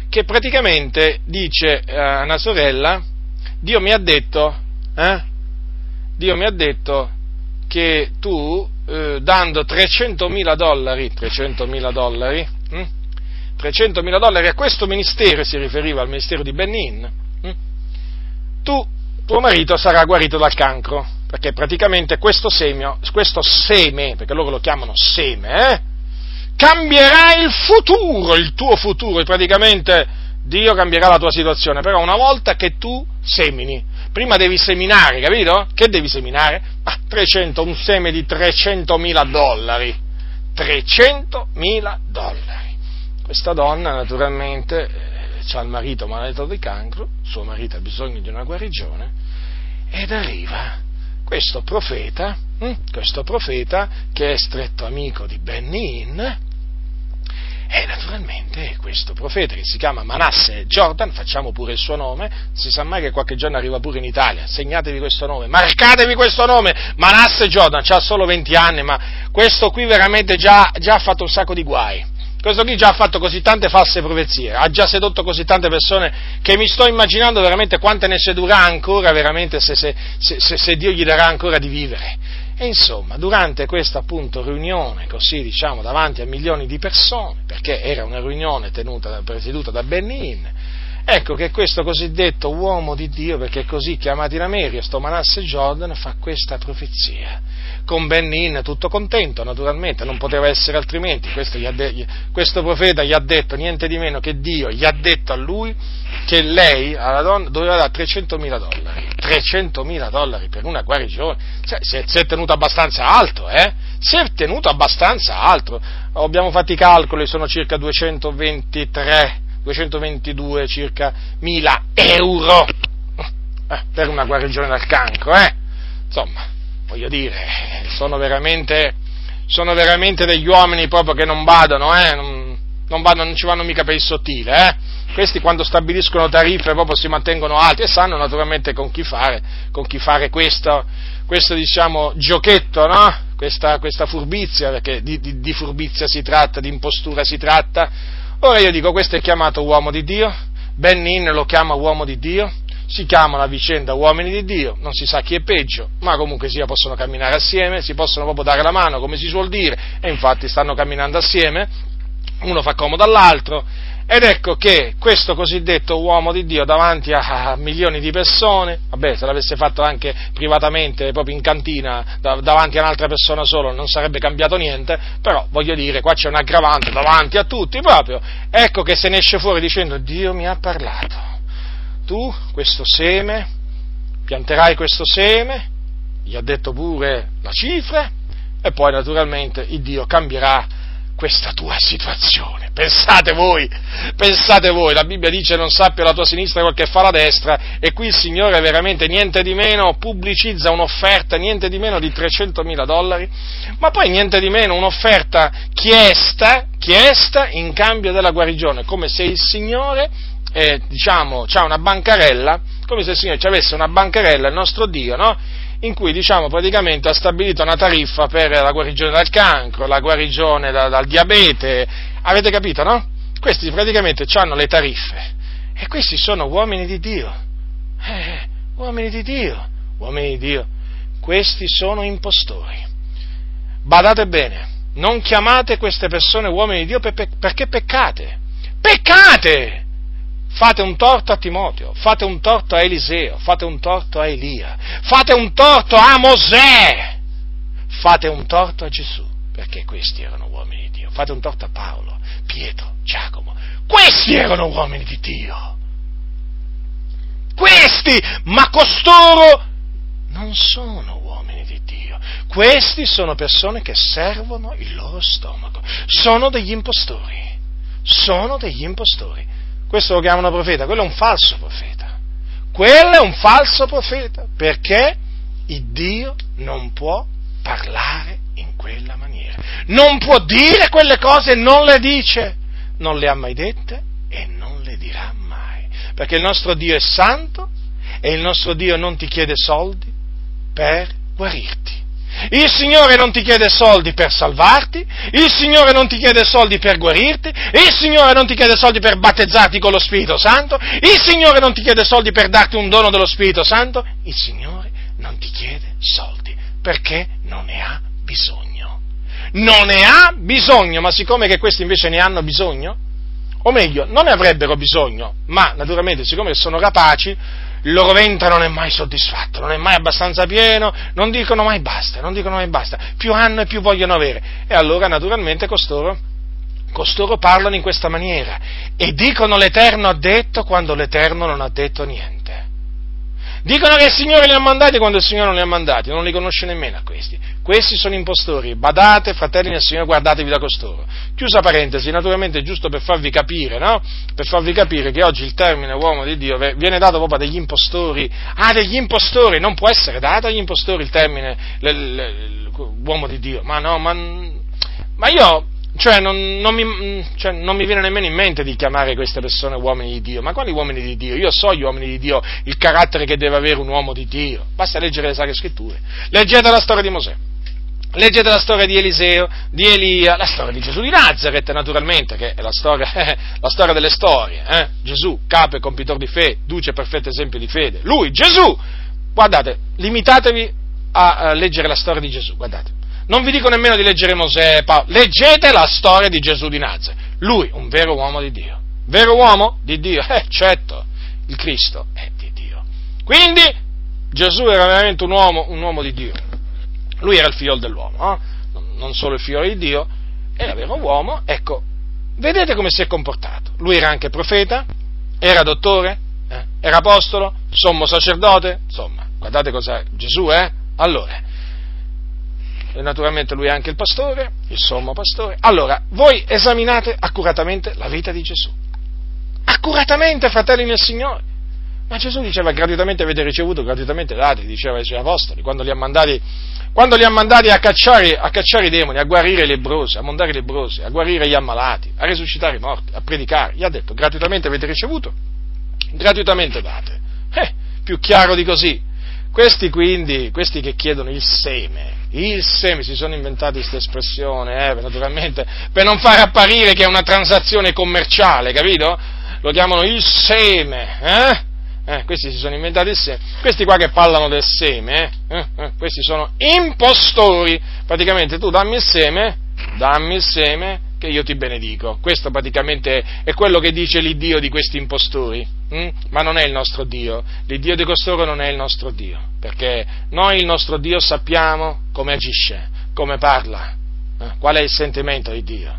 Che praticamente dice eh, a una sorella, Dio mi ha detto, eh? Dio mi ha detto che tu, eh, dando 300.000 dollari, 300.000 dollari, hm? 300.000 dollari a questo ministero, si riferiva al ministero di Benin, hm? tu tuo marito sarà guarito dal cancro, perché praticamente questo, semio, questo seme, perché loro lo chiamano seme, eh, cambierà il futuro, il tuo futuro, praticamente Dio cambierà la tua situazione, però una volta che tu semini, prima devi seminare, capito? Che devi seminare? Ah, 300, un seme di 300.000 dollari, 300.000 dollari. Questa donna naturalmente ha il marito malato di cancro, suo marito ha bisogno di una guarigione, ed arriva questo profeta, hm, questo profeta che è stretto amico di Benin, e naturalmente questo profeta che si chiama Manasse Jordan, facciamo pure il suo nome, si sa mai che qualche giorno arriva pure in Italia, segnatevi questo nome, marcatevi questo nome, Manasse Jordan, ha solo 20 anni, ma questo qui veramente già, già ha fatto un sacco di guai questo qui già ha fatto così tante false profezie, ha già sedotto così tante persone che mi sto immaginando veramente quante ne sedurrà ancora veramente se, se, se, se Dio gli darà ancora di vivere. E insomma, durante questa appunto riunione, così diciamo, davanti a milioni di persone, perché era una riunione tenuta, presieduta da Benin, ecco che questo cosiddetto uomo di Dio, perché così chiamato in America, sto Manasse Jordan, fa questa profezia con Benin tutto contento, naturalmente, non poteva essere altrimenti. Questo, de- questo, profeta gli ha detto niente di meno che Dio gli ha detto a lui che lei, alla donna, doveva dare 300.000 dollari. 300.000 dollari per una guarigione. Cioè, si, è, si è tenuto abbastanza alto, eh? Si è tenuto abbastanza alto. Abbiamo fatto i calcoli, sono circa 223, 222 circa mila euro eh, per una guarigione dal cancro, eh? Insomma, voglio dire, sono veramente, sono veramente degli uomini proprio che non badano, eh? non, non, badano, non ci vanno mica per il sottile, eh? questi quando stabiliscono tariffe proprio si mantengono alti e sanno naturalmente con chi fare, con chi fare questo, questo diciamo, giochetto, no? questa, questa, furbizia, perché di, di, di furbizia si tratta, di impostura si tratta. Ora io dico, questo è chiamato uomo di Dio, Benin lo chiama uomo di Dio, si chiamano a vicenda uomini di Dio, non si sa chi è peggio, ma comunque sia possono camminare assieme, si possono proprio dare la mano, come si suol dire, e infatti stanno camminando assieme, uno fa comodo all'altro, ed ecco che questo cosiddetto uomo di Dio davanti a, milioni di persone, vabbè se l'avesse fatto anche privatamente, proprio in cantina, davanti a un'altra persona solo, non sarebbe cambiato niente, però voglio dire, qua c'è un aggravante davanti a tutti proprio, ecco che se ne esce fuori dicendo Dio mi ha parlato. Tu questo seme, pianterai questo seme, gli ha detto pure la cifra. E poi naturalmente il Dio cambierà questa tua situazione. Pensate voi, pensate voi, la Bibbia dice non sappia la tua sinistra quel che fa la destra e qui il Signore veramente niente di meno pubblicizza un'offerta, niente di meno di 300.000 dollari, ma poi niente di meno un'offerta chiesta, chiesta in cambio della guarigione, come se il Signore eh, diciamo, ha una bancarella, come se il Signore ci avesse una bancarella, il nostro Dio, no? In cui diciamo, praticamente ha stabilito una tariffa per la guarigione dal cancro, la guarigione da, dal diabete, avete capito, no? Questi praticamente hanno le tariffe e questi sono uomini di Dio, eh, uomini di Dio, uomini di Dio, questi sono impostori. Badate bene, non chiamate queste persone uomini di Dio perché peccate, peccate! Fate un torto a Timoteo, fate un torto a Eliseo, fate un torto a Elia, fate un torto a Mosè, fate un torto a Gesù, perché questi erano uomini di Dio, fate un torto a Paolo, Pietro, Giacomo, questi erano uomini di Dio. Questi, ma costoro non sono uomini di Dio. Questi sono persone che servono il loro stomaco. Sono degli impostori. Sono degli impostori. Questo lo chiamano profeta, quello è un falso profeta. Quello è un falso profeta perché il Dio non può parlare in quella maniera. Non può dire quelle cose, non le dice. Non le ha mai dette e non le dirà mai. Perché il nostro Dio è santo e il nostro Dio non ti chiede soldi per guarirti. Il Signore non ti chiede soldi per salvarti, il Signore non ti chiede soldi per guarirti, il Signore non ti chiede soldi per battezzarti con lo Spirito Santo, il Signore non ti chiede soldi per darti un dono dello Spirito Santo, il Signore non ti chiede soldi perché non ne ha bisogno. Non ne ha bisogno, ma siccome che questi invece ne hanno bisogno, o meglio, non ne avrebbero bisogno, ma naturalmente siccome sono rapaci, il loro ventre non è mai soddisfatto, non è mai abbastanza pieno, non dicono mai basta, non dicono mai basta, più hanno e più vogliono avere. E allora naturalmente costoro, costoro parlano in questa maniera e dicono l'Eterno ha detto quando l'Eterno non ha detto niente. Dicono che il Signore li ha mandati quando il Signore non li ha mandati, non li conosce nemmeno a questi. Questi sono impostori, badate, fratelli del Signore, guardatevi da costoro. Chiusa parentesi, naturalmente giusto per farvi capire, no? Per farvi capire che oggi il termine uomo di Dio viene dato proprio degli impostori. Ah, degli impostori, non può essere dato agli impostori il termine uomo di Dio. Ma no, ma, ma io cioè non, non, mi, cioè non, mi, viene nemmeno in mente di chiamare queste persone uomini di Dio. Ma quali uomini di Dio? Io so gli uomini di Dio, il carattere che deve avere un uomo di Dio. Basta leggere le sacre scritture. Leggete la storia di Mosè. Leggete la storia di Eliseo, di Elia, la storia di Gesù di Nazareth, naturalmente, che è la storia, <laughs> la storia delle storie. Eh? Gesù, capo e compitor di fede, duce e perfetto esempio di fede. Lui, Gesù! Guardate, limitatevi a, a leggere la storia di Gesù, guardate non vi dico nemmeno di leggere Mosè, Paolo, leggete la storia di Gesù di Nazareth. Lui, un vero uomo di Dio. Vero uomo di Dio? Eh, certo, il Cristo è di Dio. Quindi Gesù era veramente un uomo, un uomo di Dio. Lui era il figlio dell'uomo, eh? non solo il figlio di Dio, era vero uomo, ecco, vedete come si è comportato. Lui era anche profeta, era dottore, eh? era apostolo, sommo sacerdote, insomma, guardate cos'è Gesù, eh? Allora, e naturalmente lui è anche il pastore, il sommo pastore. Allora, voi esaminate accuratamente la vita di Gesù. Accuratamente, fratelli nel Signore. Ma Gesù diceva gratuitamente avete ricevuto, gratuitamente date, diceva ai suoi apostoli, quando li ha mandati, li ha mandati a, cacciare, a, cacciare, i demoni, a guarire i lebrosi, a mondare i lebrosi, a guarire gli ammalati, a risuscitare i morti, a predicare. Gli ha detto gratuitamente avete ricevuto, gratuitamente date. Eh, più chiaro di così. Questi quindi, questi che chiedono il seme, il seme, si sono inventati questa espressione, eh, naturalmente, per non far apparire che è una transazione commerciale, capito? Lo chiamano il seme, eh? Eh, questi si sono inventati il seme. Questi qua che parlano del seme, eh? eh, eh questi sono impostori. Praticamente tu dammi il seme, dammi il seme, che io ti benedico. Questo praticamente è quello che dice l'Iddio di questi impostori, hm? ma non è il nostro Dio. L'Iddio di costoro non è il nostro Dio, perché noi il nostro Dio sappiamo come agisce, come parla, eh? qual è il sentimento di Dio.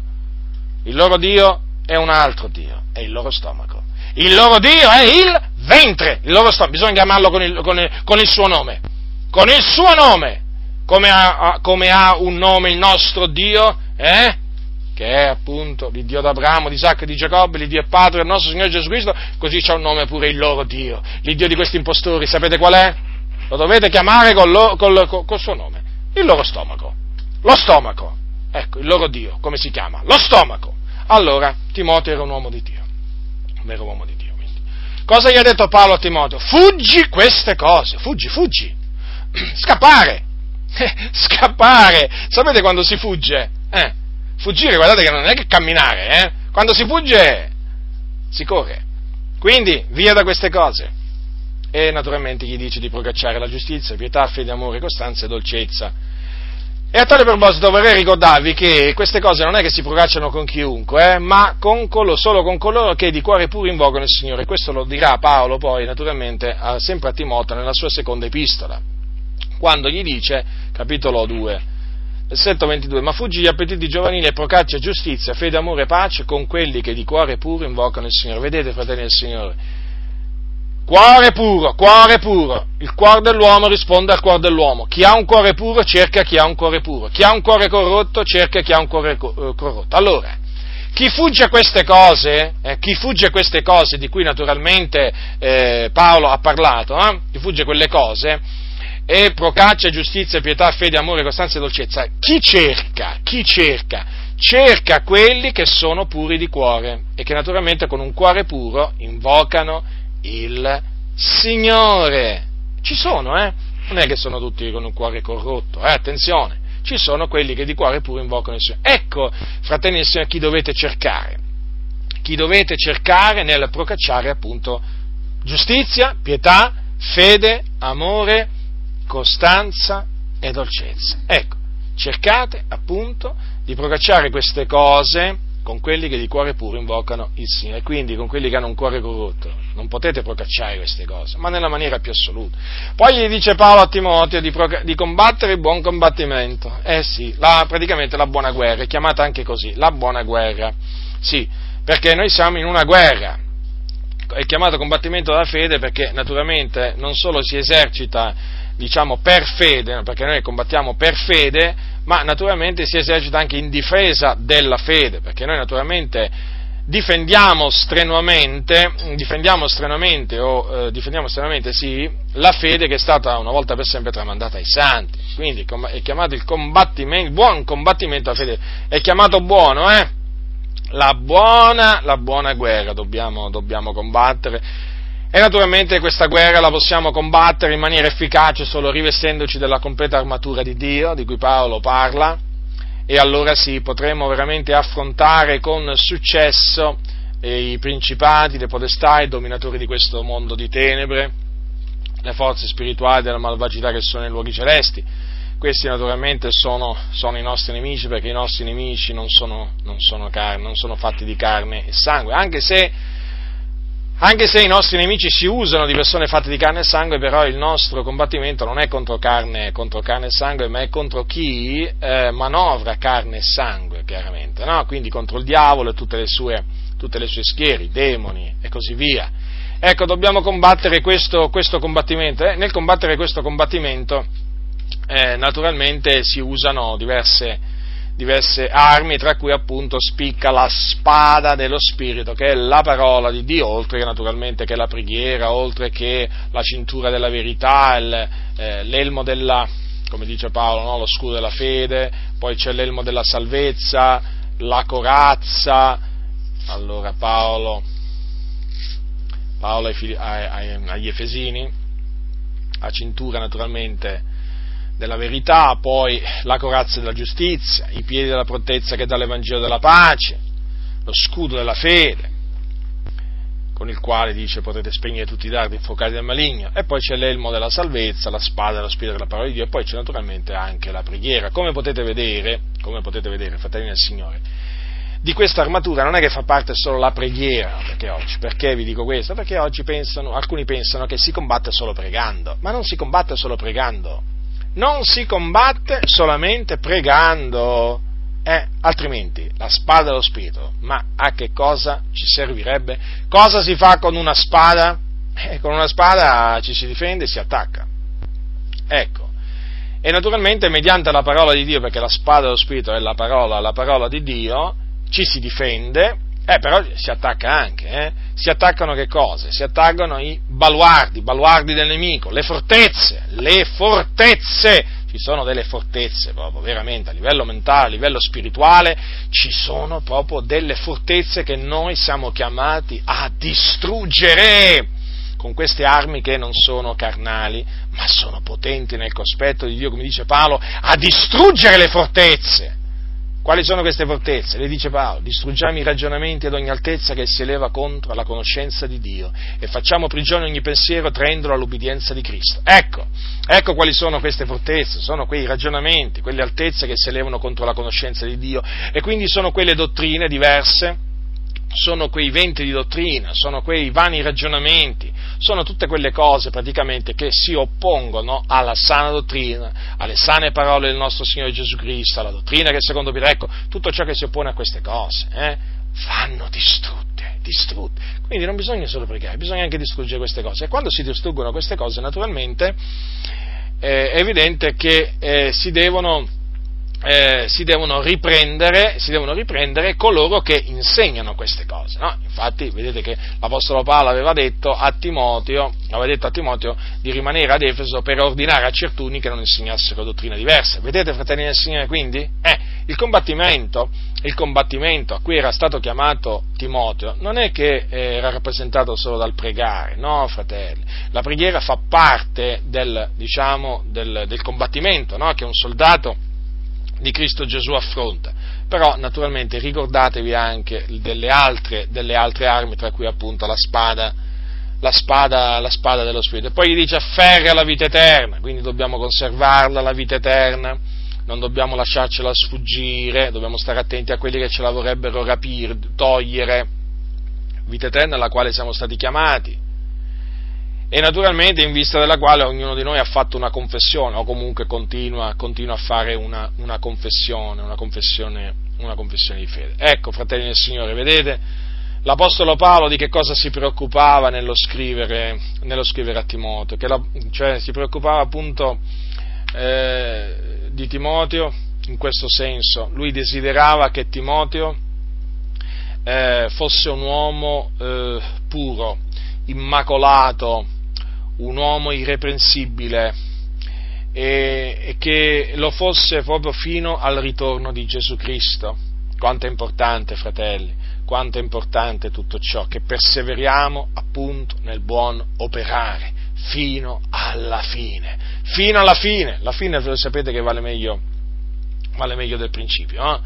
Il loro Dio è un altro Dio, è il loro stomaco. Il loro Dio è il ventre, il loro stomaco, bisogna chiamarlo con il, con il, con il suo nome, con il suo nome, come ha, come ha un nome il nostro Dio, eh? che è appunto l'Iddio d'Abramo, di Isacco e di Giacobbe, l'Iddio e Padre del nostro Signore Gesù Cristo, così c'è un nome pure il loro Dio, l'Iddio di questi impostori, sapete qual è? Lo dovete chiamare col, lo, col, col, col suo nome, il loro stomaco, lo stomaco, ecco, il loro Dio, come si chiama? Lo stomaco. Allora, Timoteo era un uomo di Dio, vero uomo di Dio. Quindi. Cosa gli ha detto Paolo a Timoteo? Fuggi queste cose, fuggi, fuggi, <clears throat> scappare, <laughs> scappare, sapete quando si fugge? Eh? Fuggire, guardate che non è che camminare, eh? Quando si fugge, si corre. Quindi, via da queste cose. E naturalmente gli dice di procacciare la giustizia, pietà, fede, amore, costanza e dolcezza. E a tale proposito vorrei ricordarvi che queste cose non è che si procacciano con chiunque, eh, ma con coloro, solo con coloro che di cuore puro invocano il Signore. Questo lo dirà Paolo poi, naturalmente, sempre a Timoteo nella sua seconda epistola, quando gli dice, capitolo 2, versetto 22, ma fuggi gli appetiti giovanili e procaccia giustizia, fede, amore e pace con quelli che di cuore puro invocano il Signore. Vedete, fratelli del Signore, Cuore puro, cuore puro. Il cuore dell'uomo risponde al cuore dell'uomo. Chi ha un cuore puro cerca chi ha un cuore puro. Chi ha un cuore corrotto cerca chi ha un cuore eh, corrotto. Allora, chi fugge queste cose, eh, chi fugge queste cose di cui naturalmente eh, Paolo ha parlato, eh, chi fugge a quelle cose, e procaccia giustizia, pietà, fede, amore, costanza e dolcezza, chi cerca, chi cerca? Cerca quelli che sono puri di cuore e che naturalmente con un cuore puro invocano il Signore. Ci sono, eh? Non è che sono tutti con un cuore corrotto, eh? Attenzione, ci sono quelli che di cuore pure invocano il Signore. Ecco, fratelli e Signore, chi dovete cercare? Chi dovete cercare nel procacciare appunto giustizia, pietà, fede, amore, costanza e dolcezza. Ecco, cercate appunto di procacciare queste cose con quelli che di cuore puro invocano il Signore, quindi con quelli che hanno un cuore corrotto. Non potete procacciare queste cose, ma nella maniera più assoluta. Poi gli dice Paolo a Timoteo di, proca- di combattere il buon combattimento. Eh sì, la, praticamente la buona guerra, è chiamata anche così, la buona guerra. Sì, perché noi siamo in una guerra. È chiamato combattimento della fede perché naturalmente non solo si esercita diciamo per fede, perché noi combattiamo per fede, ma naturalmente si esercita anche in difesa della fede, perché noi naturalmente difendiamo strenuamente, difendiamo strenuamente, o, eh, difendiamo strenuamente sì, la fede che è stata una volta per sempre tramandata ai santi. Quindi è chiamato il combattimento, il buon combattimento della fede, è chiamato buono, eh? La buona, la buona guerra dobbiamo, dobbiamo combattere e naturalmente questa guerra la possiamo combattere in maniera efficace solo rivestendoci della completa armatura di Dio, di cui Paolo parla, e allora sì, potremo veramente affrontare con successo i principati, le potestà, i dominatori di questo mondo di tenebre, le forze spirituali della malvagità che sono nei luoghi celesti. Questi naturalmente sono, sono i nostri nemici perché i nostri nemici non sono, non sono, carne, non sono fatti di carne e sangue, anche se anche se i nostri nemici si usano di persone fatte di carne e sangue, però il nostro combattimento non è contro carne, contro carne e sangue, ma è contro chi eh, manovra carne e sangue, chiaramente, no? quindi contro il diavolo e tutte le sue, tutte le sue schiere, i demoni e così via. Ecco, dobbiamo combattere questo, questo combattimento. Eh, nel combattere questo combattimento, eh, naturalmente si usano diverse, diverse armi, tra cui appunto spicca la spada dello Spirito, che è la parola di Dio, oltre che naturalmente che la preghiera, oltre che la cintura della verità, il, eh, l'elmo della, come dice Paolo, no? lo scudo della fede, poi c'è l'elmo della salvezza, la corazza, allora Paolo, Paolo agli Efesini, a cintura naturalmente della verità, poi la corazza della giustizia, i piedi della prontezza che dà l'Evangelo della pace, lo scudo della fede, con il quale dice potete spegnere tutti i dardi infuocati del maligno, e poi c'è l'elmo della salvezza, la spada dello spirito della parola di Dio, e poi c'è naturalmente anche la preghiera. Come potete vedere, come potete vedere, fratelli del Signore, di questa armatura non è che fa parte solo la preghiera, perché oggi, perché vi dico questo? Perché oggi pensano, alcuni pensano che si combatte solo pregando, ma non si combatte solo pregando, non si combatte solamente pregando, eh, altrimenti la spada dello Spirito, ma a che cosa ci servirebbe? Cosa si fa con una spada? Eh, con una spada ci si difende e si attacca. Ecco. E naturalmente mediante la parola di Dio, perché la spada dello Spirito è la parola, la parola di Dio, ci si difende eh, però si attacca anche, eh? Si attaccano che cose? Si attaccano i baluardi, baluardi del nemico, le fortezze, le fortezze, ci sono delle fortezze proprio, veramente, a livello mentale, a livello spirituale, ci sono proprio delle fortezze che noi siamo chiamati a distruggere con queste armi che non sono carnali, ma sono potenti nel cospetto di Dio, come dice Paolo, a distruggere le fortezze Quali sono queste fortezze? Le dice Paolo, distruggiamo i ragionamenti ad ogni altezza che si eleva contro la conoscenza di Dio e facciamo prigione ogni pensiero traendolo all'ubbidienza di Cristo. Ecco, ecco quali sono queste fortezze, sono quei ragionamenti, quelle altezze che si elevano contro la conoscenza di Dio e quindi sono quelle dottrine diverse sono quei venti di dottrina, sono quei vani ragionamenti, sono tutte quelle cose praticamente che si oppongono alla sana dottrina, alle sane parole del nostro Signore Gesù Cristo, alla dottrina che secondo Pietro, ecco, tutto ciò che si oppone a queste cose, eh, vanno distrutte, distrutte. Quindi non bisogna solo pregare, bisogna anche distruggere queste cose. E quando si distruggono queste cose, naturalmente, eh, è evidente che eh, si devono eh, si, devono si, devono riprendere, coloro che insegnano queste cose. No? Infatti, vedete che l'Apostolo Paolo aveva detto, a Timoteo, aveva detto a Timoteo di rimanere ad Efeso per ordinare a certuni che non insegnassero dottrine diverse. Vedete, fratelli del Signore, quindi? Eh, il combattimento, il combattimento a cui era stato chiamato Timoteo non è che era rappresentato solo dal pregare, no, fratelli. La preghiera fa parte del, diciamo, del, del combattimento, no? che un soldato di Cristo Gesù affronta. Però naturalmente ricordatevi anche delle altre, delle altre armi, tra cui appunto la spada, la spada, la spada dello Spirito. E poi gli dice afferra la vita eterna, quindi dobbiamo conservarla la vita eterna, non dobbiamo lasciarcela sfuggire, dobbiamo stare attenti a quelli che ce la vorrebbero rapire, togliere, vita eterna alla quale siamo stati chiamati e naturalmente in vista della quale ognuno di noi ha fatto una confessione o comunque continua, continua a fare una, una, confessione, una, confessione, una confessione di fede. Ecco, fratelli del Signore, vedete, l'Apostolo Paolo di che cosa si preoccupava nello scrivere, nello scrivere a Timoteo, la, cioè si preoccupava appunto eh, di Timoteo in questo senso, lui desiderava che Timoteo eh, fosse un uomo eh, puro, immacolato, un uomo irreprensibile e, che lo fosse proprio fino al ritorno di Gesù Cristo. Quanto è importante, fratelli, quanto è importante tutto ciò, che perseveriamo appunto nel buon operare, fino alla fine, fino alla fine, la fine lo sapete che vale meglio, vale meglio del principio, no?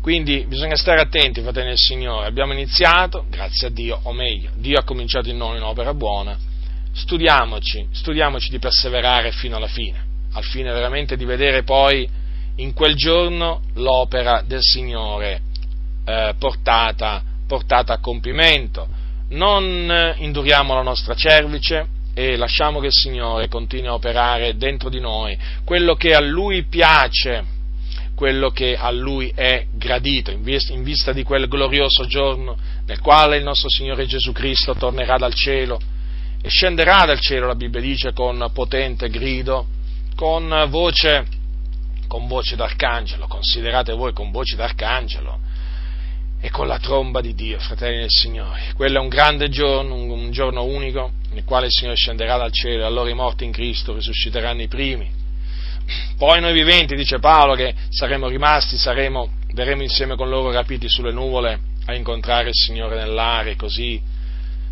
Quindi bisogna stare attenti, fratelli del Signore, abbiamo iniziato, grazie a Dio, o meglio, Dio ha cominciato in noi un'opera buona, studiamoci, studiamoci di perseverare fino alla fine, al fine veramente di vedere poi in quel giorno l'opera del Signore eh, portata, portata a compimento. Non induriamo la nostra cervice e lasciamo che il Signore continui a operare dentro di noi quello che a Lui piace, quello che a Lui è gradito, in vista di quel glorioso giorno nel quale il nostro Signore Gesù Cristo tornerà dal cielo e scenderà dal cielo, la Bibbia dice, con potente grido, con voce, con voce d'arcangelo, considerate voi con voce d'arcangelo e con la tromba di Dio, fratelli del Signore. Quello è un grande giorno, un, giorno unico, nel quale il Signore scenderà dal cielo allora i morti in Cristo risusciteranno i primi. Poi noi viventi, dice Paolo, che saremo rimasti, saremo, verremo insieme con loro rapiti sulle nuvole a incontrare il Signore nell'aria, così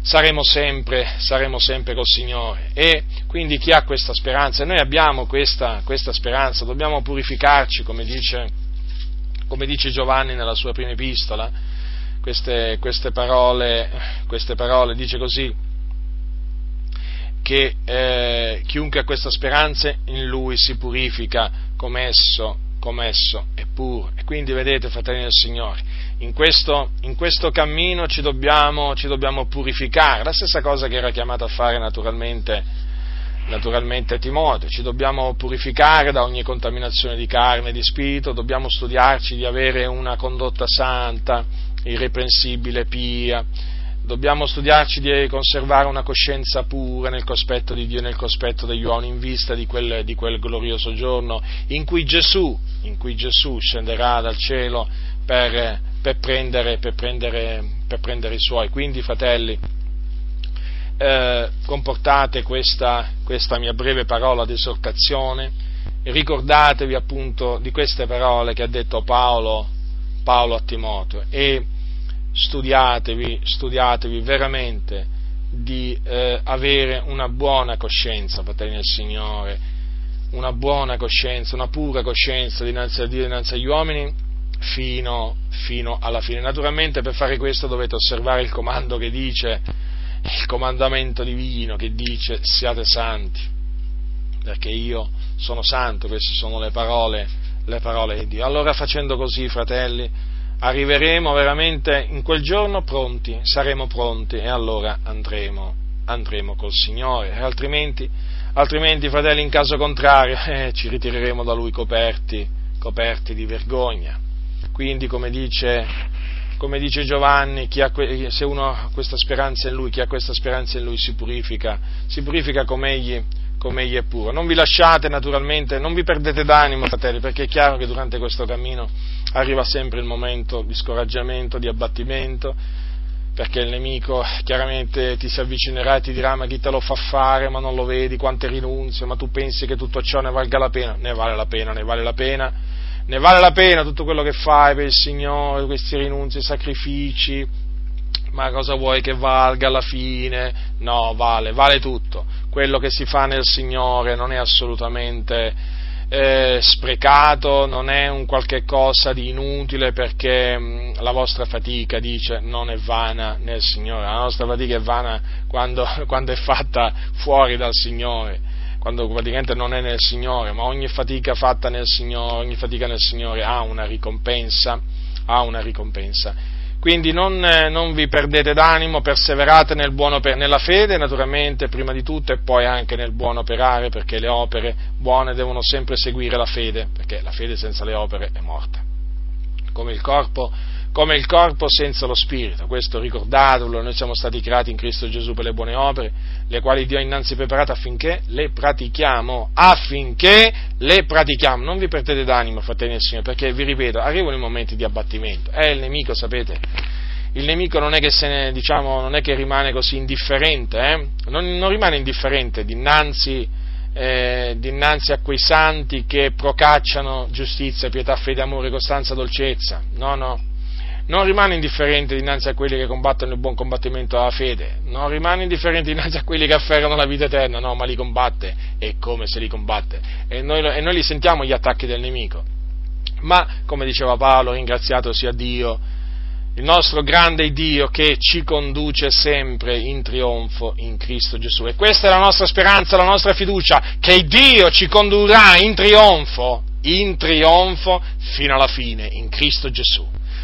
saremo sempre, saremo sempre col Signore. E quindi chi ha questa speranza? Noi abbiamo questa, questa speranza, dobbiamo purificarci, come dice, come dice, Giovanni nella sua prima epistola. Queste, queste, parole, queste parole, dice così, che eh, chiunque ha questa speranza in lui si purifica come esso, come esso è puro. E quindi vedete, fratelli del Signore, in questo, in questo cammino ci dobbiamo, ci dobbiamo, purificare, la stessa cosa che era chiamato a fare naturalmente, naturalmente Timoteo, ci dobbiamo purificare da ogni contaminazione di carne e di spirito, dobbiamo studiarci di avere una condotta santa, irreprensibile, pia, dobbiamo studiarci di conservare una coscienza pura nel cospetto di Dio e nel cospetto degli uomini in vista di quel, di quel glorioso giorno in cui, Gesù, in cui Gesù scenderà dal cielo per per prendere, per prendere, per prendere i suoi. Quindi, fratelli, eh, comportate questa, questa mia breve parola di esortazione e ricordatevi appunto di queste parole che ha detto Paolo, Paolo a Timoteo. E studiatevi, studiatevi veramente di eh, avere una buona coscienza, fratelli del Signore, una buona coscienza, una pura coscienza dinanzi a Dio dinanzi agli uomini fino, fino alla fine. Naturalmente per fare questo dovete osservare il comando che dice, il comandamento divino che dice siate santi, perché io sono santo, queste sono le parole, le parole di Dio. Allora facendo così, fratelli, arriveremo veramente in quel giorno pronti, saremo pronti e allora andremo, andremo col Signore, altrimenti, altrimenti, fratelli, in caso contrario, <laughs> eh, ci ritireremo da Lui coperti, coperti di vergogna. Quindi, come dice, come dice Giovanni, que- se uno ha questa speranza in Lui, chi ha questa speranza in Lui si purifica, si purifica come Egli, come Egli è puro. Non vi lasciate naturalmente, non vi perdete d'animo, fratelli, perché è chiaro che durante questo cammino arriva sempre il momento di scoraggiamento, di abbattimento, perché il nemico chiaramente ti si avvicinerà e ti dirà ma chi te lo fa fare, ma non lo vedi, quante rinunzie, ma tu pensi che tutto ciò ne valga la pena? Ne vale la pena, ne vale la pena, ne vale la pena tutto quello che fai per il Signore, questi rinunzi, sacrifici, ma cosa vuoi che valga alla fine? No, vale, vale tutto. Quello che si fa nel Signore non è assolutamente eh, sprecato, non è un qualche cosa di inutile perché mh, mm, la vostra fatica, dice, non è vana nel Signore, la nostra fatica è vana quando, <laughs> quando è fatta fuori dal Signore, quando praticamente non è nel Signore, ma ogni fatica fatta nel Signore, ogni fatica nel Signore ha una ricompensa, ha una ricompensa. Quindi non, eh, non, vi perdete d'animo, perseverate nel buono, nella fede naturalmente prima di tutto e poi anche nel buono operare perché le opere buone devono sempre seguire la fede, perché la fede senza le opere è morta. Come il corpo come il corpo senza lo spirito. Questo ricordatelo, noi siamo stati creati in Cristo Gesù per le buone opere, le quali Dio ha innanzi preparato affinché le pratichiamo, affinché le pratichiamo. Non vi perdete d'animo, fratelli e signori, perché vi ripeto, arrivano i momenti di abbattimento. È il nemico, sapete, il nemico non è che, ne, diciamo, non è che rimane così indifferente, eh? non, non, rimane indifferente dinanzi, eh, dinanzi, a quei santi che procacciano giustizia, pietà, fede, amore, costanza, dolcezza. No, no non rimane indifferente dinanzi a quelli che combattono il buon combattimento della fede, non rimane indifferente dinanzi a quelli che afferrano la vita eterna, no, ma li combatte e come se li combatte. E noi, e noi li sentiamo gli attacchi del nemico. Ma, come diceva Paolo, ringraziato sia Dio, il nostro grande Dio che ci conduce sempre in trionfo in Cristo Gesù. E questa è la nostra speranza, la nostra fiducia, che Dio ci condurrà in trionfo, in trionfo fino alla fine, in Cristo Gesù.